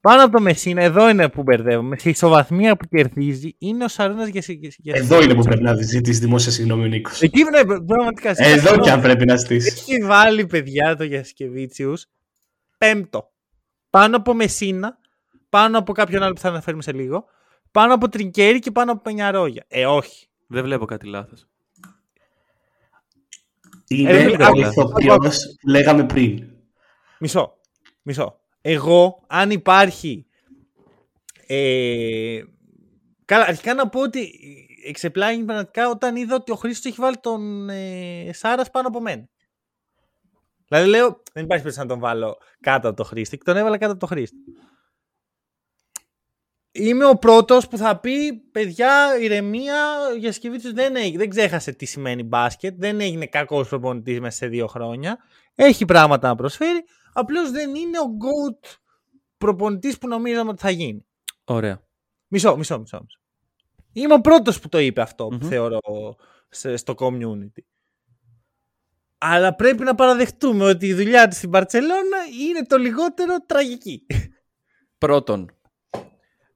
Πάνω από το Μεσίνα, εδώ είναι που μπερδεύομαι. Στη ισοβαθμία που κερδίζει είναι ο Σαρούνα για Εδώ είναι που πρέπει να ζητήσεις δημόσια συγγνώμη ο Νίκος. Εκεί ναι, πραγματικά. Εδώ και αν πρέπει να στήσει. Έχει βάλει παιδιά το Γιασκεβίτσιους πέμπτο. Πάνω από Μεσίνα, πάνω από κάποιον άλλο που θα αναφέρουμε σε λίγο, πάνω από Τρινκέρι και πάνω από Πενιαρόγια. Ε, όχι. Δεν βλέπω κάτι λάθος. Είναι Ε, ο άκου, ηθοποιό άκου. που λέγαμε πριν. Μισό. Μισό. Εγώ, αν υπάρχει. Ε, καλά, αρχικά να πω ότι εξεπλάγει πραγματικά όταν είδα ότι ο Χρήστος έχει βάλει τον ε, Σάρας πάνω από μένα. Δηλαδή λέω, δεν υπάρχει περίπτωση να τον βάλω κάτω από το Χρήστη και τον έβαλα κάτω από το Χρήστη. Είμαι ο πρώτος που θα πει, παιδιά, ηρεμία, ο Γιασκεβίτσιος δεν, έγινε, δεν ξέχασε τι σημαίνει μπάσκετ, δεν έγινε κακός προπονητής μέσα σε δύο χρόνια, έχει πράγματα να προσφέρει, απλώς δεν είναι ο GOAT προπονητής που νομίζαμε ότι θα γίνει. Ωραία. Μισό, μισό, μισό. μισό. Είμαι ο πρώτος που το είπε αυτό που Μμμ. θεωρώ σε- στο community. Αλλά πρέπει να παραδεχτούμε ότι η δουλειά του στην Παρτσελώνα είναι το λιγότερο τραγική. Πρώτον,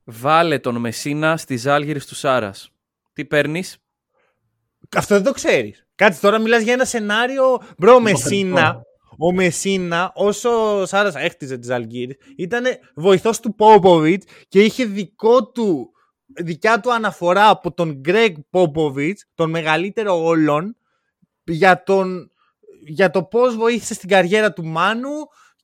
βάλε τον Μεσίνα στη Ζάλγηρη του Σάρας. Τι παίρνεις; Αυτό δεν το ξέρεις. Κάτσε τώρα μιλάς για ένα σενάριο. Μπρο, ο Μεσίνα, ο Μεσίνα, όσο ο Σάρας έχτιζε τη Ζαλγκύρη, ήταν βοηθός του Πόποβιτ και είχε δικό του, δικιά του αναφορά από τον Γκρέγκ Πόποβιτ, τον μεγαλύτερο όλων, για, τον, για το πώς βοήθησε στην καριέρα του Μάνου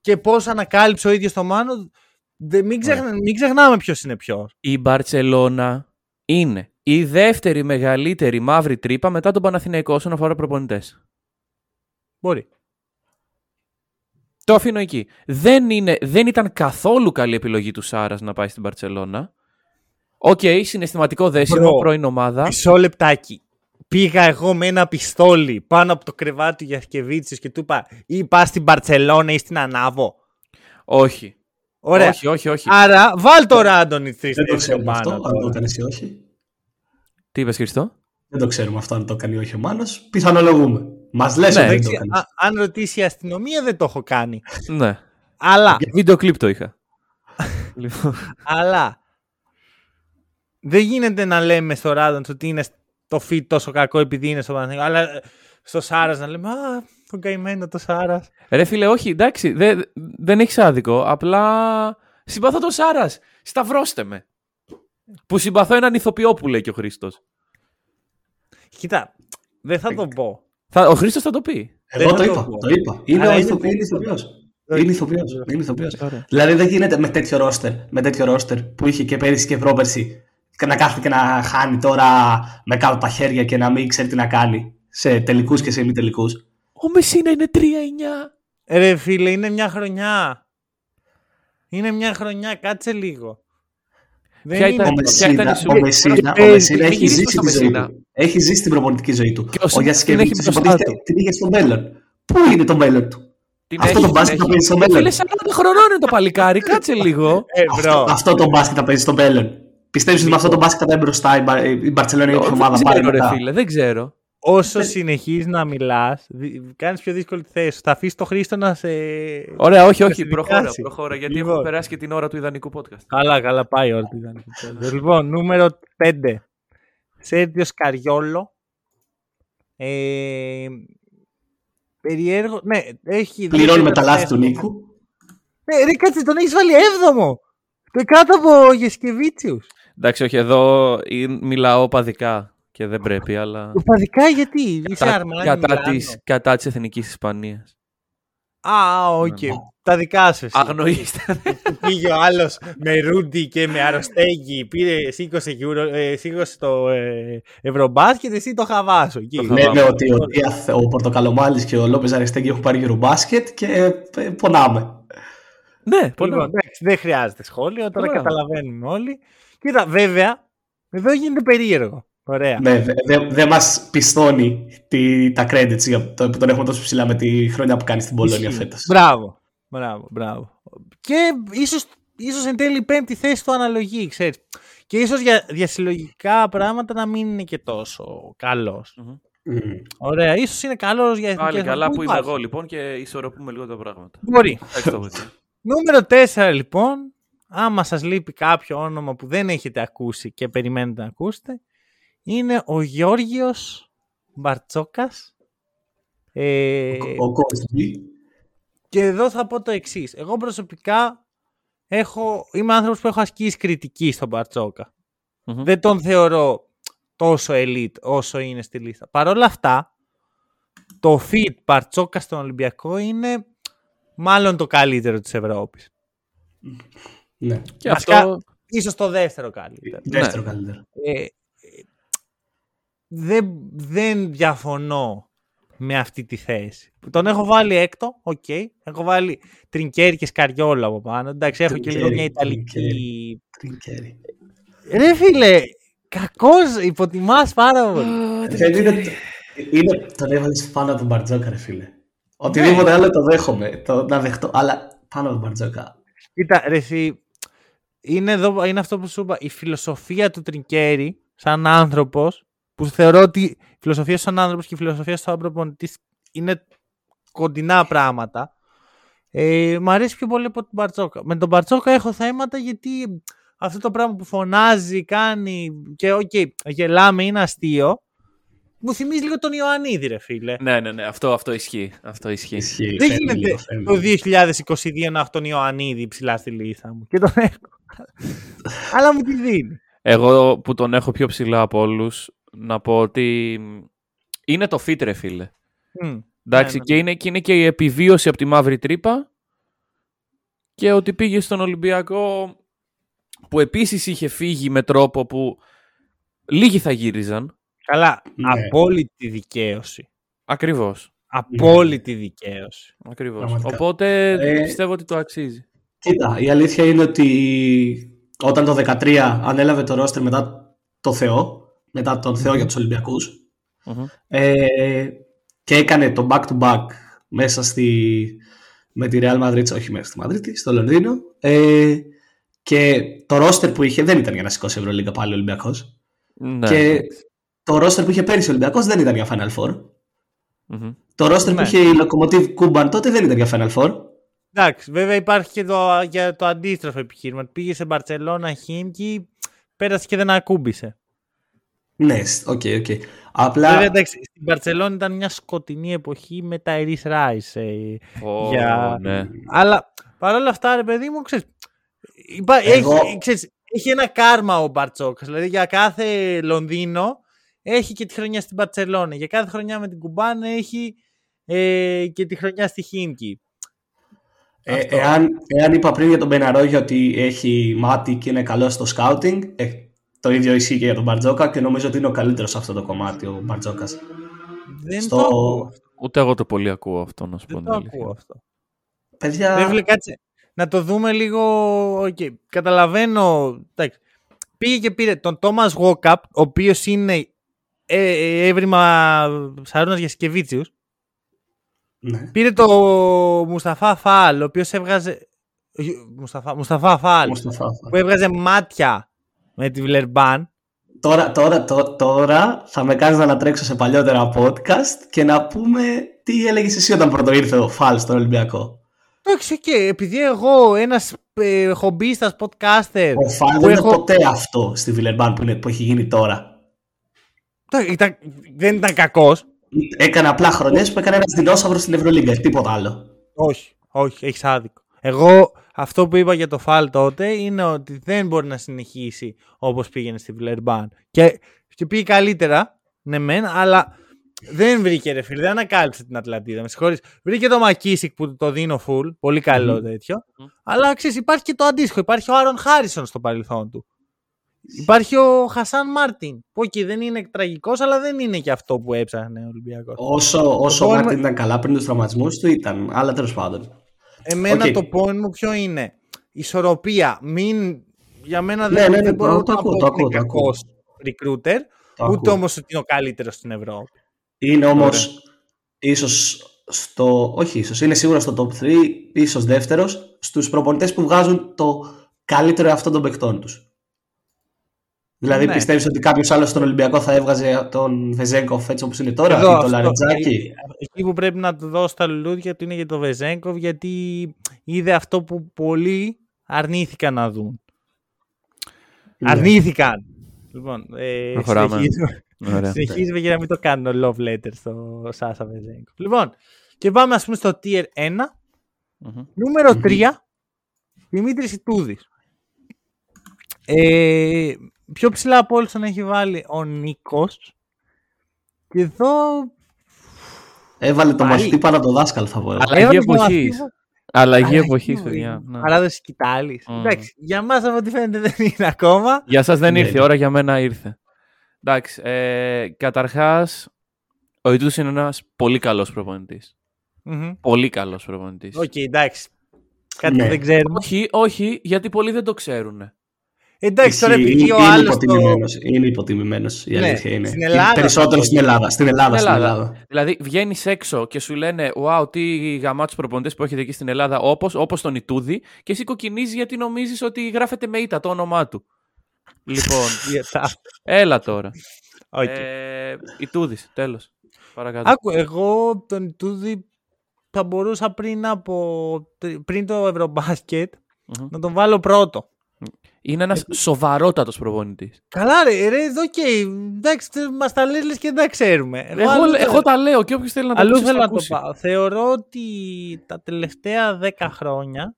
και πώς ανακάλυψε ο ίδιος το Μάνου. Δε- μην, ξεχνα- μην ξεχνάμε ποιος είναι ποιος. Η Μπαρτσελώνα είναι η δεύτερη μεγαλύτερη μαύρη τρύπα μετά τον Παναθηναϊκό όσον αφορά προπονητές. Μπορεί. Το αφήνω εκεί. Δεν, είναι, δεν ήταν καθόλου καλή επιλογή του Σάρας να πάει στην Μπαρσελόνα. Οκ, συναισθηματικό δέσιμο, Bro, πρώην ομάδα. Μισό λεπτάκι. Πήγα εγώ με ένα πιστόλι πάνω από το κρεβάτι του Γιασικεβίτσιους και του είπα ή πας στην Μπαρσελόνα ή στην Ανάβο. Όχι. Ωραία. Όχι, όχι, όχι. Άρα βάλ το Ράντονι τρει Δεν το ξέρουμε πάνω. αυτό, αν το τώρα. έκανε ή όχι. Τι είπες, Χριστό. Δεν το ξέρουμε αυτό αν το έκανε ή όχι ο Μάνος. Πιθανολογούμε. Μας λες Ναι, ότι δεν το Εντάξει, έκανε. α- αν ρωτήσει η αστυνομία δεν το έχω κάνει. Ναι. Αλλά, Βίντεο κλιπ το είχα. λοιπόν, αλλά δεν γίνεται να λέμε στο Ράντον ότι είναι το fit τόσο κακό επειδή είναι στο Παναθηναϊκό. Αλλά ε, στο Σάρας να λέμε Α, τον καημένο το Σάρας. ρε φίλε, όχι, εντάξει, δεν, δεν έχεις άδικο. Απλά συμπαθώ τον Σάρας. Σταυρώστε με. Που συμπαθώ έναν ηθοποιό που λέει και ο Χρήστος. Κοίτα, δεν θα το πω. Ο Χρήστος θα το πει. Εγώ δεν το θα είπα. το πω. Το είπα. Είναι Αλλά ο είναι ηθο- είναι πολύ- ηθοποιός. Όχι. Είναι ηθοποιός. Είναι ηθοποιός. Ωραία. Δηλαδή δεν γίνεται με τέτοιο ρόστερ, με τέτοιο ρόστερ που είχε και πέρυσι και πρόπερσι και να κάθεται και να χάνει τώρα με κάτω τα χέρια και να μην ξέρει τι να κάνει σε τελικούς και σε μη τελικούς. Ο Μεσίνα είναι 3-9. Ρε φίλε, είναι μια χρονιά. Είναι μια χρονιά, κάτσε λίγο. Δεν Ποια είναι ήταν- Ο το- Ποια ήταν Μεσίνα, η σου- ο Μεσίνα, ο Παίζει, Μεσίνα μην έχει γυρίσουμε ζήσει στο τη ζωή Μεσίνα. του. Έχει ζήσει την προπονητική ζωή του. Και ο Ο Σιμ- Γιασκεβίτσιος την έχει μπροστά υποτίθεται του. την είχε στο μέλλον. Πού είναι το μέλλον του; Την Αυτό έχει, το την μπάσκετ έχει. θα παίζει στο Ε, μέλλον. Φίλε, 40 χρονών είναι το παλικάρι, κάτσε λίγο. Ε, μπρο. Αυτό το μπάσκετ θα παίζει στο μέλλον. Πιστεύεις ότι με αυτό το μπάσκετ θα πάει μπροστά η Μπα- η Μπαρσελόνα ή όποια ομάδα; δεν πάρει ξέρω, ρε μετά. φίλε, δεν ξέρω. Όσο συνεχίζεις να μιλάς, κάνεις πιο δύσκολη τη θέση σου. Θα αφήσεις το Χρήστο να σε. Ωραία, όχι, να όχι, σε προχώρα, δικάσει. προχώρα, γιατί Λοιπόν. έχουμε περάσει και την ώρα του ιδανικού podcast. Καλά, καλά, πάει η ώρα του ιδανικού podcast. Λοιπόν, νούμερο 5. Σέρτιο Καριόλο. Ε, περιέργο. Ναι, έχει. Πληρώνει με τα δύο λάθη του τετραπές. Νίκου. Ναι, ρε, κάτσε, τον έχεις βάλει έβδομο. Το κάτω από Γεσκεβίτσιου. Εντάξει, όχι, εδώ ε, μιλάω παδικά και δεν πρέπει, αλλά... Οπαδικά γιατί, είσαι κατά, αρμάνι. κατά, Μιλάνο. της, κατά της εθνικής Ισπανίας. Α, οκ. Ναι. Τα δικά σου. εσύ. Αγνοήστε. Που πήγε ο άλλος με Ρούντι και με Αροστέγγι. Πήρε, σήκωσε, Euro- ε, σήκωσε το ε, Ευρωμπάσκετ, εσύ το χαβάσο. Εκεί. Το Λένε Χαβάμ. ότι ο, Δίαθ, ο Πορτοκαλομάλης και ο Λόπεζ Αριστέγγι έχουν πάρει Eurobasket και ε, πονάμε. ναι, πολύ Λοιπόν, εντάξει, δεν χρειάζεται σχόλιο, τώρα Μπράβο. καταλαβαίνουμε όλοι. Κοίτα, βέβαια, εδώ γίνεται περίεργο. Ωραία. Ναι, δεν δε, δε μας πιστώνει τι, τα credits για το, που τον έχουμε τόσο ψηλά με τη χρονιά που κάνει στην Πολωνία Ισχύει. φέτος. Μπράβο. Μπράβο, μπράβο. Και ίσως, ίσως εν τέλει η πέμπτη θέση του αναλογεί, ξέρεις. Και ίσως για, για συλλογικά πράγματα να μην είναι και τόσο καλός. Μμμ. Μμμ. Ωραία, ίσως είναι καλός για εθνικές Πάλι καλά ομάδες. που είμαι Υπάρχει. εγώ λοιπόν και ισορροπούμε λίγο τα πράγματα. Μπορεί. Ευχαριστώ, Βίτσι. Νούμερο 4 λοιπόν, άμα σας λείπει κάποιο όνομα που δεν έχετε ακούσει και περιμένετε να ακούσετε, είναι ο Γιώργιος Μπαρτσόκας. Ε, Ο Κόστι. και εδώ θα πω το εξής. Εγώ προσωπικά έχω, είμαι άνθρωπος που έχω ασκήσει κριτική στον Μπαρτσόκα. Μμμ. Δεν τον θεωρώ τόσο elite όσο είναι στη λίστα. Παρ' όλα αυτά, το fit Μπαρτζώκα στον Ολυμπιακό είναι μάλλον το καλύτερο της Ευρώπης. Ναι. Και Βασικά- αυτό... Ίσως το δεύτερο καλύτερο. Δεύτερο καλύτερο. Ε, ε, δεν, δεν διαφωνώ με αυτή τη θέση. Τον έχω βάλει έκτο, οκ. Έχω βάλει Τρινκέρι και Σκαριόλο από πάνω. Εντάξει, έχω και λίγο Τρινκέρι, μια ιταλική... Τρινκέρι. Ρε φίλε, κακός, υποτιμάς πάρα πολύ. Δεν είναι, είναι, τον έβαλες πάνω από τον Μπαρτζόκα, ρε φίλε. Οτιδήποτε άλλο το δέχομαι, το, να δεχτώ, αλλά πάνω από τον Μπαρτζόκα. Κοίτα, ρε εσύ, είναι, εδώ, είναι αυτό που σου είπα, η φιλοσοφία του Τρινκέρι σαν άνθρωπος, που θεωρώ ότι η φιλοσοφία σου σαν άνθρωπος και η φιλοσοφία σου σαν προπονητής είναι κοντινά πράγματα. Ε, μ' αρέσει πιο πολύ από τον Μπαρτσόκα. Με τον Μπαρτσόκα έχω θέματα γιατί αυτό το πράγμα που φωνάζει, κάνει και οκ, γελάμε, είναι αστείο. Μου θυμίζει λίγο τον Ιωαννίδη, ρε φίλε. Ναι, ναι, ναι, αυτό, αυτό ισχύει. Αυτό ισχύει. Ισχύει. Δεν φαίνεται γίνεται λίγο, φαίνεται. το 2022 να έχω τον Ιωαννίδη ψηλά στη λίστα μου. Και τον έχω. Αλλά μου τη δίνει. Εγώ που τον έχω πιο ψηλά από όλους, να πω ότι είναι το fit, ρε φίλε. Μμ. Εντάξει, Ναι, ναι. Και, είναι, και είναι και η επιβίωση από τη μαύρη τρύπα και ότι πήγε στον Ολυμπιακό που επίσης είχε φύγει με τρόπο που λίγοι θα γύριζαν. Καλά, Ναι. απόλυτη δικαίωση. Ακριβώς. Απόλυτη δικαίωση. Ακριβώς. Πραγματικά. Οπότε Ε, πιστεύω ότι το αξίζει. Κοίτα, η αλήθεια είναι ότι όταν το 13 ανέλαβε το ρόστερ μετά το Θεό, μετά τον Θεό για τους Ολυμπιακούς, Μμμ. ε, και έκανε το back-to-back μέσα στη, με τη Real Madrid, όχι μέσα στη Μαδρίτη, στο Λονδίνο, ε, και το ρόστερ που είχε δεν ήταν για να σηκώσει Ευρωλίγκα πάλι ο Ολυμπιακός. Ναι. και το ρόστερ που είχε πέρυσι ο Ολυμπιακός δεν ήταν για Final Four. Μμμ. Το ρόστερ Ναι. που είχε η Lokomotiv Kuban τότε δεν ήταν για Final Four. Εντάξει, βέβαια υπάρχει και το, για το αντίστροφο επιχείρημα. Πήγε σε Μπαρσελόνα, Χίμκι, πέρασε και δεν ακούμπησε. Ναι, οκ, οκ. Απλά Βέβαια, εντάξει, στην Μπαρσελόνα ήταν μια σκοτεινή εποχή με τα Tyrese Rice. Ε, Ω, για- ναι. Αλλά παρόλα αυτά, ρε παιδί μου, ξέρεις, υπά- Εγώ- έχει, ξέρεις, έχει ένα κάρμα ο Μπαρτζώκας. Δηλαδή για κάθε Λονδίνο έχει και τη χρονιά στην Μπαρσελόνα. Για κάθε χρονιά με την Κουμπάν έχει ε, και τη χρονιά στη Χίμκι. Ε, Αυτό. εάν, εάν είπα πριν για τον Μπεναρόγιο ότι έχει μάτι και είναι καλό στο σκάουτινγκ, ε, το ίδιο ισχύει και για τον Μπαρτζόκα και νομίζω ότι είναι ο καλύτερος σε αυτό το κομμάτι ο Μπαρτζόκας. Δεν Στο- το ακούω. αυτό. Ούτε εγώ το πολύ ακούω αυτό, να σου πω Δεν την το αλήθεια. ακούω αυτό. Παιδιά. Ρε φίλε, κάτσε. Να το δούμε λίγο. Okay. Καταλαβαίνω. Εντάξει. Πήγε και πήρε τον Τόμα Γουόκαπ, ο οποίος είναι ε, ε, έβριμα Σαρούνα Γιασκεβίτσιου. Ναι. Πήρε το Μουσταφά Φάλ, ο οποίος έβγαζε. Μουσταφά, Μουσταφά Φάλ, Μουσταφά. που έβγαζε μάτια με τη Βιλερμπάν. Τώρα, τώρα, τω- τώρα θα με κάνεις να ανατρέξω σε παλιότερα podcast και να πούμε τι έλεγες εσύ όταν πρώτο ήρθε ο Φαλ στον Ολυμπιακό. Εντάξει, οκ, επειδή εγώ ένας ε, χομπίστας podcaster. Ο Φαλ που δεν έχω- είναι ποτέ αυτό στη Βιλερμπάν που, είναι, που έχει γίνει τώρα. Εντάξει, ήταν- δεν ήταν κακός. Έκανε απλά χρονιές που έκανε ένας δεινόσαυρος στην Ευρωλίγκα, τίποτα άλλο. Όχι, όχι, έχεις άδικο. Εγώ αυτό που είπα για το Φαλ τότε είναι ότι δεν μπορεί να συνεχίσει όπως πήγαινε στη Βιλερμπάν. Και, και πήγε καλύτερα, ναι μεν, αλλά δεν βρήκε ρε φίλε, δεν ανακάλυψε την Ατλαντίδα. Με συγχωρείς. Βρήκε το ΜακΚίσικ που το δίνω full, πολύ καλό Μμμ. τέτοιο. Μμμ. Αλλά ξέρεις, υπάρχει και το αντίστοιχο. Υπάρχει ο Άρον Χάρισον στο παρελθόν του. Υπάρχει ο Χασάν Μάρτιν. Που εκεί δεν είναι τραγικός, αλλά δεν είναι και αυτό που έψαχνε ο Ολυμπιακός. Όσο, όσο ο πόνημα- Μάρτιν ήταν καλά πριν τους τραυματισμούς του ήταν, αλλά τέλος πάντων. Εμένα Οκ. το point μου ποιο είναι; Ισορροπία. Μην... Για μένα Ναι, δεν, ναι, ναι, δεν μπορώ το- το να ακούω, πω το ότι είναι ακούω, το ακούω. κακός recruiter, Το ούτε ακούω. όμως ότι είναι ο καλύτερος στην Ευρώπη. Είναι όμως Ωραία. ίσως στο. Όχι, ίσως είναι σίγουρα στο top 3, ίσως δεύτερος, στους προπονητές που βγάζουν το καλύτερο εαυτό των παικτών τους. Δηλαδή, Ναι. πιστεύεις ότι κάποιος άλλος στον Ολυμπιακό θα έβγαζε τον Βεζένκοφ έτσι όπως είναι τώρα, Εδώ, ή αυτό, τον Λαρεντζάκη; ε, Εκεί που πρέπει να του δώσω τα λουλούδια του είναι για το Βεζέγκοφ, γιατί είδε αυτό που πολλοί αρνήθηκαν να δουν. Ναι. Αρνήθηκαν. Λοιπόν, ε, Προχωράμε. συνεχίζουμε. Ωραία. Συνεχίζουμε για να μην το κάνω love letter στο Σάσα Βεζέγκοφ. Λοιπόν, και πάμε ας πούμε στο tier 1. Μμμ. Νούμερο Μμμ. 3, Δημήτρης Ιτούδης. Ε, πιο ψηλά από όλους τον έχει βάλει ο Νίκος. Και εδώ... Έβαλε το Πάλι. μαθητή πάνω από το δάσκαλο, θα πω. εγώ. Αλλαγή έβαλε τον εποχής. Αθήνα. Αλλαγή Αλλαγή εποχής, εποχής. παιδιά. ναι. Παράδοση σκυτάλης. Μμ. Εντάξει, για μας από ό,τι φαίνεται δεν είναι ακόμα. Για σας δεν Ναι. ήρθε η ώρα, για μένα ήρθε. Εντάξει, ε, καταρχάς, ο Ιτούδης είναι ένας πολύ καλός προπονητής. Μμμ. Πολύ καλός προπονητής. Οκ, εντάξει. Κάτι Ναι. που δεν ξέρουμε. Όχι, όχι, γιατί πολλοί δεν το ξέρουν. Εντάξει, τώρα Ισχύει, επειδή ο είναι άλλος το... υποτιμημένος, Είναι υποτιμημένος. Η Ναι, αλήθεια είναι. στην Ελλάδα Περισσότερο θα στην Ελλάδα. Στην Ελλάδα. Στην Στην Ελλάδα. Ελλάδα. Δηλαδή, βγαίνεις έξω και σου λένε Wow, τι γαμάτους προπονητές που έχετε εκεί στην Ελλάδα, όπως όπως τον Ιτούδη, και εσύ κοκκινίζεις γιατί νομίζεις ότι γράφεται με ήτα το όνομά του. Λοιπόν, έλα τώρα. Οκ. ε, Ιτούδης, τέλος. Παρακάτω. Άκου, εγώ τον Ιτούδη θα μπορούσα πριν από... πριν το Ευρωμπάσκετ Μμμ. να τον βάλω πρώτο. Είναι ένας σοβαρότατος προπονητής. Καλά ρε, ρε, εδώ και εντάξει, μας τα λες, λες και δεν τα ξέρουμε. Εγώ, Εγώ, αλλού εγώ θέλω- τα λέω και όποιος θέλει να τα αλλού ακούσει, θέλω θα να το ακούσει. πάω. Θεωρώ ότι τα τελευταία δέκα χρόνια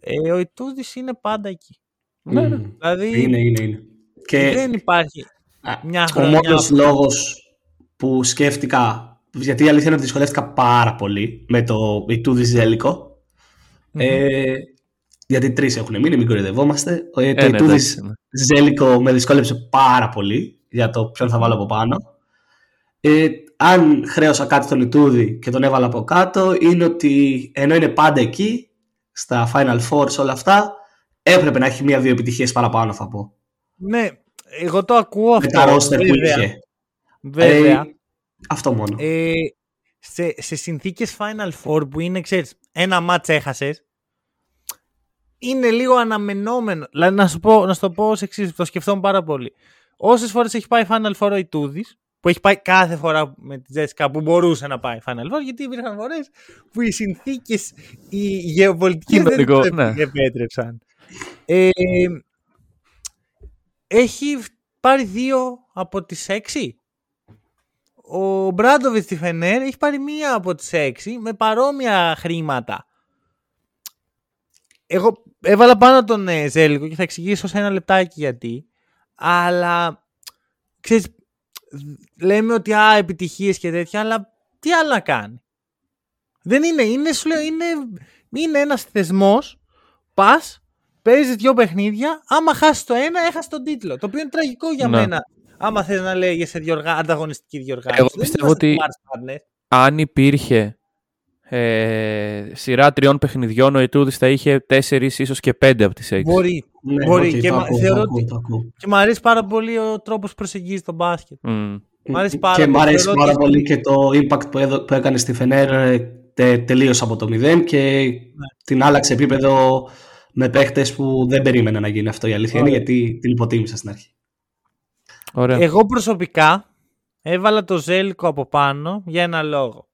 ε, ο Ιτούδης είναι πάντα εκεί. Ναι, ναι. Μμμ. Δηλαδή Είναι, είναι, είναι. Και δεν υπάρχει α, μια ο χρονιά μόνος που- λόγος που σκέφτηκα, γιατί η αλήθεια είναι ότι δυσκολεύτηκα πάρα πολύ με το Ιτούδης Ζέλικο. Ε, γιατί τρεις έχουν μείνει, μην κορυδευόμαστε. Ε, το Ε, ναι, Ιτούδη εντάξει, ναι. Ζέλικο με δυσκόλεψε πάρα πολύ για το ποιον θα βάλω από πάνω. Ε, αν χρέωσα κάτι τον Ιτούδη και τον έβαλα από κάτω, είναι ότι ενώ είναι πάντα εκεί, στα Final Four, σε όλα αυτά, έπρεπε να έχει μία-δύο επιτυχίες παραπάνω, θα πω. Ναι, εγώ το ακούω αυτό. Με τα ρόστερ που είχε. Βέβαια. Ε, αυτό μόνο. Ε, σε, σε συνθήκες Final Four που είναι, ξέρεις, ένα μάτς έχασες, είναι λίγο αναμενόμενο. Δηλαδή, να σου, πω, να σου το πω ως εξής, το σκεφτόμουν πάρα πολύ. Όσες φορές έχει πάει Final Four ο Ιτούδης, που έχει πάει κάθε φορά με τη Τζέσικα που μπορούσε να πάει Final Four, γιατί υπήρχαν φορές που οι συνθήκες, οι γεωπολιτικές δεν Κοινωνικό, το ναι. επέτρεψαν. Ε, έχει πάρει δύο από τις έξι. Ο Μπράντοβιτς στη Φενέρ έχει πάρει μία από τις έξι με παρόμοια χρήματα. Εγώ έβαλα πάνω τον ε, Ζέλικο και θα εξηγήσω σε ένα λεπτάκι γιατί. Αλλά ξέρεις, λέμε ότι α, επιτυχίες και τέτοια, αλλά τι άλλο να κάνει; Δεν είναι, είναι, σου λέω, είναι, είναι ένας θεσμός, πας, παίζεις δυο παιχνίδια, άμα χάσεις το ένα, έχασε τον τίτλο. Το οποίο είναι τραγικό για Ναι. μένα. Άμα θες να λέγεσαι διοργα... ανταγωνιστική διοργάνωση. Εγώ Δεν πιστεύω είμαστε ότι- March Madness. Αν υπήρχε ε, σειρά τριών παιχνιδιών, ο Ιτούδης θα είχε τέσσερις, ίσως και πέντε από τις έξι. Μπορεί. Ναι, μπορεί οκ, και το μα- ακούω, θεωρώ το ακούω, ότι- το ακούω. Και μου αρέσει πάρα πολύ ο τρόπος που προσεγγίζει το μπάσκετ. Μμ. Μ' αρέσει πάρα και πολύ. μου αρέσει Θεωρώ πάρα ότι- πολύ και το impact που, έδω- που έκανε στη Φενέρ ε, τε, τελείως από το μηδέν και Ναι. την άλλαξε επίπεδο με παίχτες που δεν περίμενα να γίνει αυτό η αλήθεια είναι Ωραία. γιατί την υποτίμησα στην αρχή. Ωραία. Εγώ προσωπικά έβαλα το Ζέλικο από πάνω για ένα λόγο.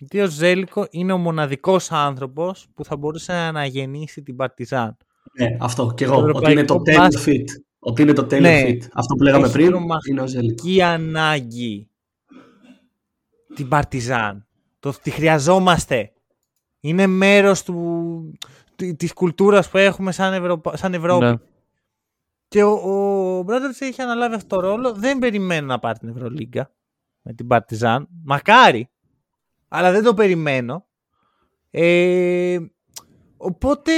Γιατί ο Ζέλικο είναι ο μοναδικός άνθρωπος που θα μπορούσε να αναγεννήσει την Παρτιζάν. Ναι, αυτό και Το εγώ. Ότι είναι το ευρωπαϊκό τέλειο μπάσκετ. fit. Ότι είναι το τέλειο Ναι. fit. Αυτό που λέγαμε Έχει πριν τρομακτική είναι ο Ζέλικο. Και ανάγκη την Παρτιζάν. Το, τη χρειαζόμαστε. Είναι μέρος του, τη- της κουλτούρας που έχουμε σαν, Ευρωπα- σαν Ευρώπη. Ναι. Και ο, ο Μπράντοβιτς έχει αναλάβει αυτό το ρόλο. Δεν περιμένω να πάρει την Ευρωλίγκα με την Παρτιζάν. Μακάρι. Αλλά δεν το περιμένω. Ε, οπότε,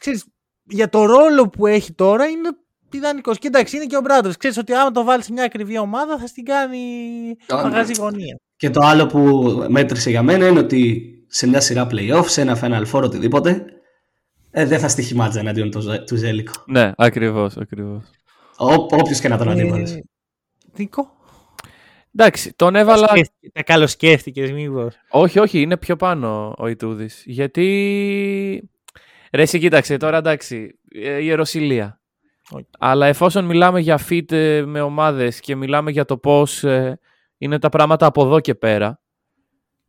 ξέρεις, για το ρόλο που έχει τώρα είναι ιδανικός. Και εντάξει, είναι και ο Μπράντοβιτς. Ξέρεις ότι άμα το βάλεις σε μια ακριβή ομάδα θα στην κάνει Α, μαγαζί γωνία. Και το άλλο που μέτρησε για μένα είναι ότι σε μια σειρά playoff, σε ένα Final Four, οτιδήποτε, ε, δεν θα στοιχημάτιζε εναντίον του, Ζε- του Ζέλικο. Ναι, ακριβώς, ακριβώς. Όποιος και να τον αντίπαλε. Ε, Νίκο, Εντάξει, τον έβαλα... σκέφτηκες- τα καλοσκέφτηκες μήπως. όχι, όχι, είναι πιο πάνω ο Ιτούδης. Γιατί... Ρε, εσύ κοίταξε, τώρα εντάξει, ε, ιεροσυλία. Όχι. Αλλά εφόσον μιλάμε για fit ε, με ομάδες και μιλάμε για το πώς ε, είναι τα πράγματα από εδώ και πέρα,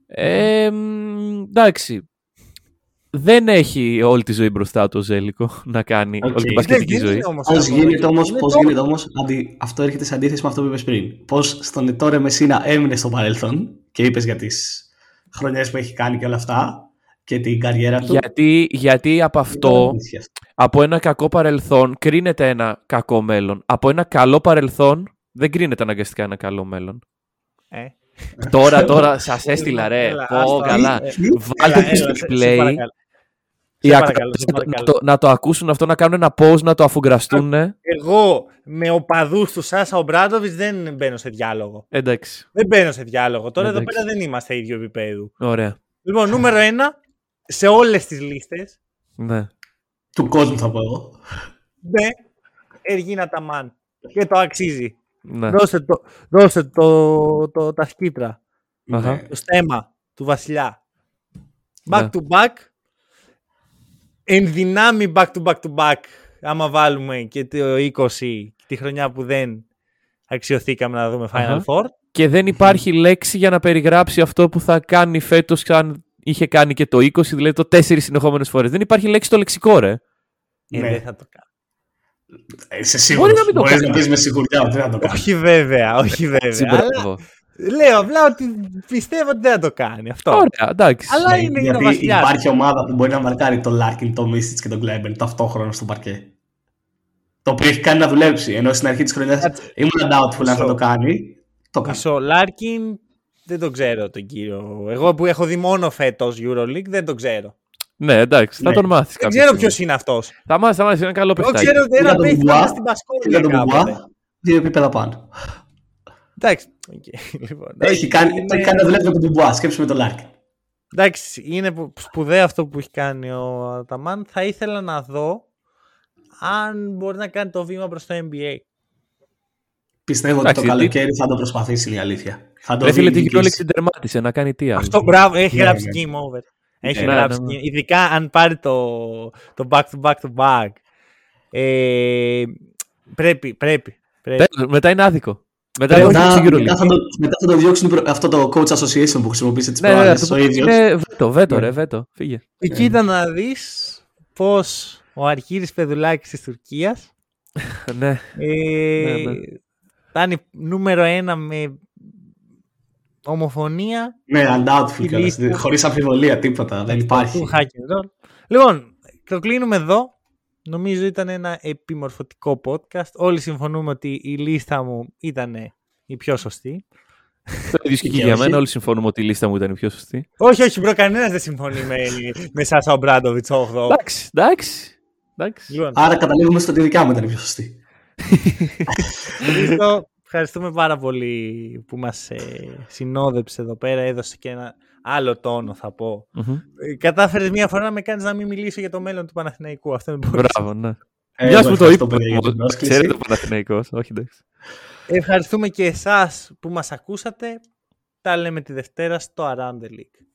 ε, μ, εντάξει, δεν έχει όλη τη ζωή μπροστά του ο Ζέλικο να κάνει Οκ. όλη την μπασκετική Δεν ζωή. είναι όμως Πώς αυτό. γίνεται όμως, Είναι πώς το- γίνεται όμως, αντι... αυτό έρχεται σε αντίθεση με αυτό που είπες πριν. Πώς στον Ετόρε Μεσίνα έμεινε στο παρελθόν και είπες για τις χρονιές που έχει κάνει και όλα αυτά και την καριέρα του. Γιατί, γιατί από Ήταν αυτό, αλήθεια αυτό. από ένα κακό παρελθόν, κρίνεται ένα κακό μέλλον. Από ένα καλό παρελθόν, δεν κρίνεται αναγκαστικά ένα καλό μέλλον. Ε. τώρα, τώρα, σας έστειλα ρε. Έλα, Πω, άστο, καλά. ε, Βάλτε Έλα, το στο έλα, σε- σε replay. παρακαλώ. Οι Σε ακροατές παρακαλώ, σε να το- παρακαλώ. να, το, να το ακούσουν αυτό, να κάνουν ένα pause, να το αφουγκραστούν. Εγώ με οπαδούς του Σάσα Ομπράντοβιτς δεν μπαίνω σε διάλογο. Εντάξει. Δεν μπαίνω σε διάλογο. Τώρα εδώ Εντάξει. πέρα δεν είμαστε ίδιο επίπεδου. Ωραία. Λοιπόν, νούμερο ένα, σε όλες τις λίστες, Ναι. Του κόσμου θα πω εγώ. ναι, Εργίνα Ταμάν. Και το αξίζει. ναι. Δώστε, το, δώστε το, το, τα σκύπρα. Αχα. Ναι. Το στέμα του Βασιλιά. Back Ναι. to back. Εν δυνάμει back to back to back. Άμα βάλουμε και το 20, τη χρονιά που δεν αξιοθήκαμε να δούμε Final Αχα. Four. Και δεν υπάρχει λέξη για να περιγράψει αυτό που θα κάνει φέτος αν είχε κάνει και το 20, δηλαδή το 4 συνεχόμενες φορές. Δεν υπάρχει λέξη στο λεξικό, ρε. Ε, Ναι. δεν θα το κάνω. Ε, Είσαι σίγουρος. Μπορεί να μην το Μπορείς να κάνει. πεις με σιγουριά ότι δεν θα το κάνει. όχι βέβαια, όχι βέβαια. αλλά Ε, μπράβο. Λέω απλά ότι πιστεύω ότι δεν θα το κάνει αυτό. Ωραία, εντάξει. Αλλά Ναι, είναι, είναι ο γιατί Βασιλιάς. υπάρχει ομάδα που μπορεί να μαρκάρει τον Λάρκιν, τον Μίσιτς και τον Κλάιμπερν ταυτόχρονα στο παρκέ. Το οποίο έχει κάνει να δουλέψει. Ενώ στην αρχή της χρονιάς Κάτσε. ήμουν doubtful αν θα Μισό. το κάνει. Το κάνει. Μισό. Λάρκιν δεν τον ξέρω τον κύριο. Εγώ που έχω δει μόνο φέτος Euroleague δεν τον ξέρω. Ναι, εντάξει, θα Ναι. τον μάθεις. Δεν ξέρω ποιος είναι αυτός. Θα μάθεις, θα μάθεις, είναι καλό Εγώ παιχνίδι. ξέρω ότι Είδα ένα τον παίχτη Μπουά, ήταν στην Είδα τον Πασκόνια κάποτε. Μπουμπά, δύο επίπεδα πάνω. Εντάξει. Okay, λοιπόν. Έχει κάνει, είναι... κάνει να δουλεύει με τον Ντουμπουά. Σκέψουμε τον Λάρκιν. Εντάξει, είναι σπουδαίο αυτό που έχει κάνει ο Αταμάν. Θα ήθελα να δω αν μπορεί να κάνει το βήμα προς το NBA. Πιστεύω ότι το καλοκαίρι θα το προσπαθήσει η αλήθεια. Θα το Έφυγε την κυριόλεξη τερμάτισε να κάνει τι άλλο. Αυτό μπράβο, έχει ναι, γράψει ναι. game over. Έχει ναι, γράψει. Ναι, ναι. Ειδικά αν πάρει το, το back to back to back. Ε, πρέπει, πρέπει. πρέπει. μετά είναι άδικο. Μετά, μετά, μετά, θα το, μετά θα το διώξουν αυτό το coach association που χρησιμοποίησε τις ναι, προάλλες ναι, ο ίδιος. Είναι βέτο, βέτο, ρε, βέτο. Φύγε. Και κοίτα να δεις πώς ο Αρχήρης Πεδουλάκης της Τουρκίας ναι. Ε, ναι, ναι. Φτάνει νούμερο ένα με ομοφωνία. Ναι, undoubtedly. Χωρίς αμφιβολία, τίποτα. Δεν υπάρχει. Λοιπόν, το κλείνουμε εδώ. Νομίζω ήταν ένα επιμορφωτικό podcast. Όλοι συμφωνούμε ότι η λίστα μου ήταν η πιο σωστή. Το ίδιο και για μένα. Όλοι συμφωνούμε ότι η λίστα μου ήταν η πιο σωστή. Όχι, όχι, bro, κανένας δεν συμφωνεί με, με Σάσα Ομπράντοβιτς 8. Εντάξει, εντάξει. Λοιπόν. Άρα καταλήγουμε στο ότι η δικιά μου ήταν η πιο σωστή. Χρήστο, ευχαριστούμε πάρα πολύ που μας ε, συνόδεψε εδώ πέρα. Έδωσε και ένα άλλο τόνο θα πω. Mm-hmm. Κατάφερες μία φορά να με κάνεις να μην μιλήσω για το μέλλον του Παναθηναϊκού. Αυτό είναι Μπράβο, ναι. Ε, Μια που το είπες. Ξέρετε το Παναθηναϊκός. Όχι, εντάξει. Ευχαριστούμε και εσάς που μας ακούσατε. Τα λέμε τη Δευτέρα στο Around the League.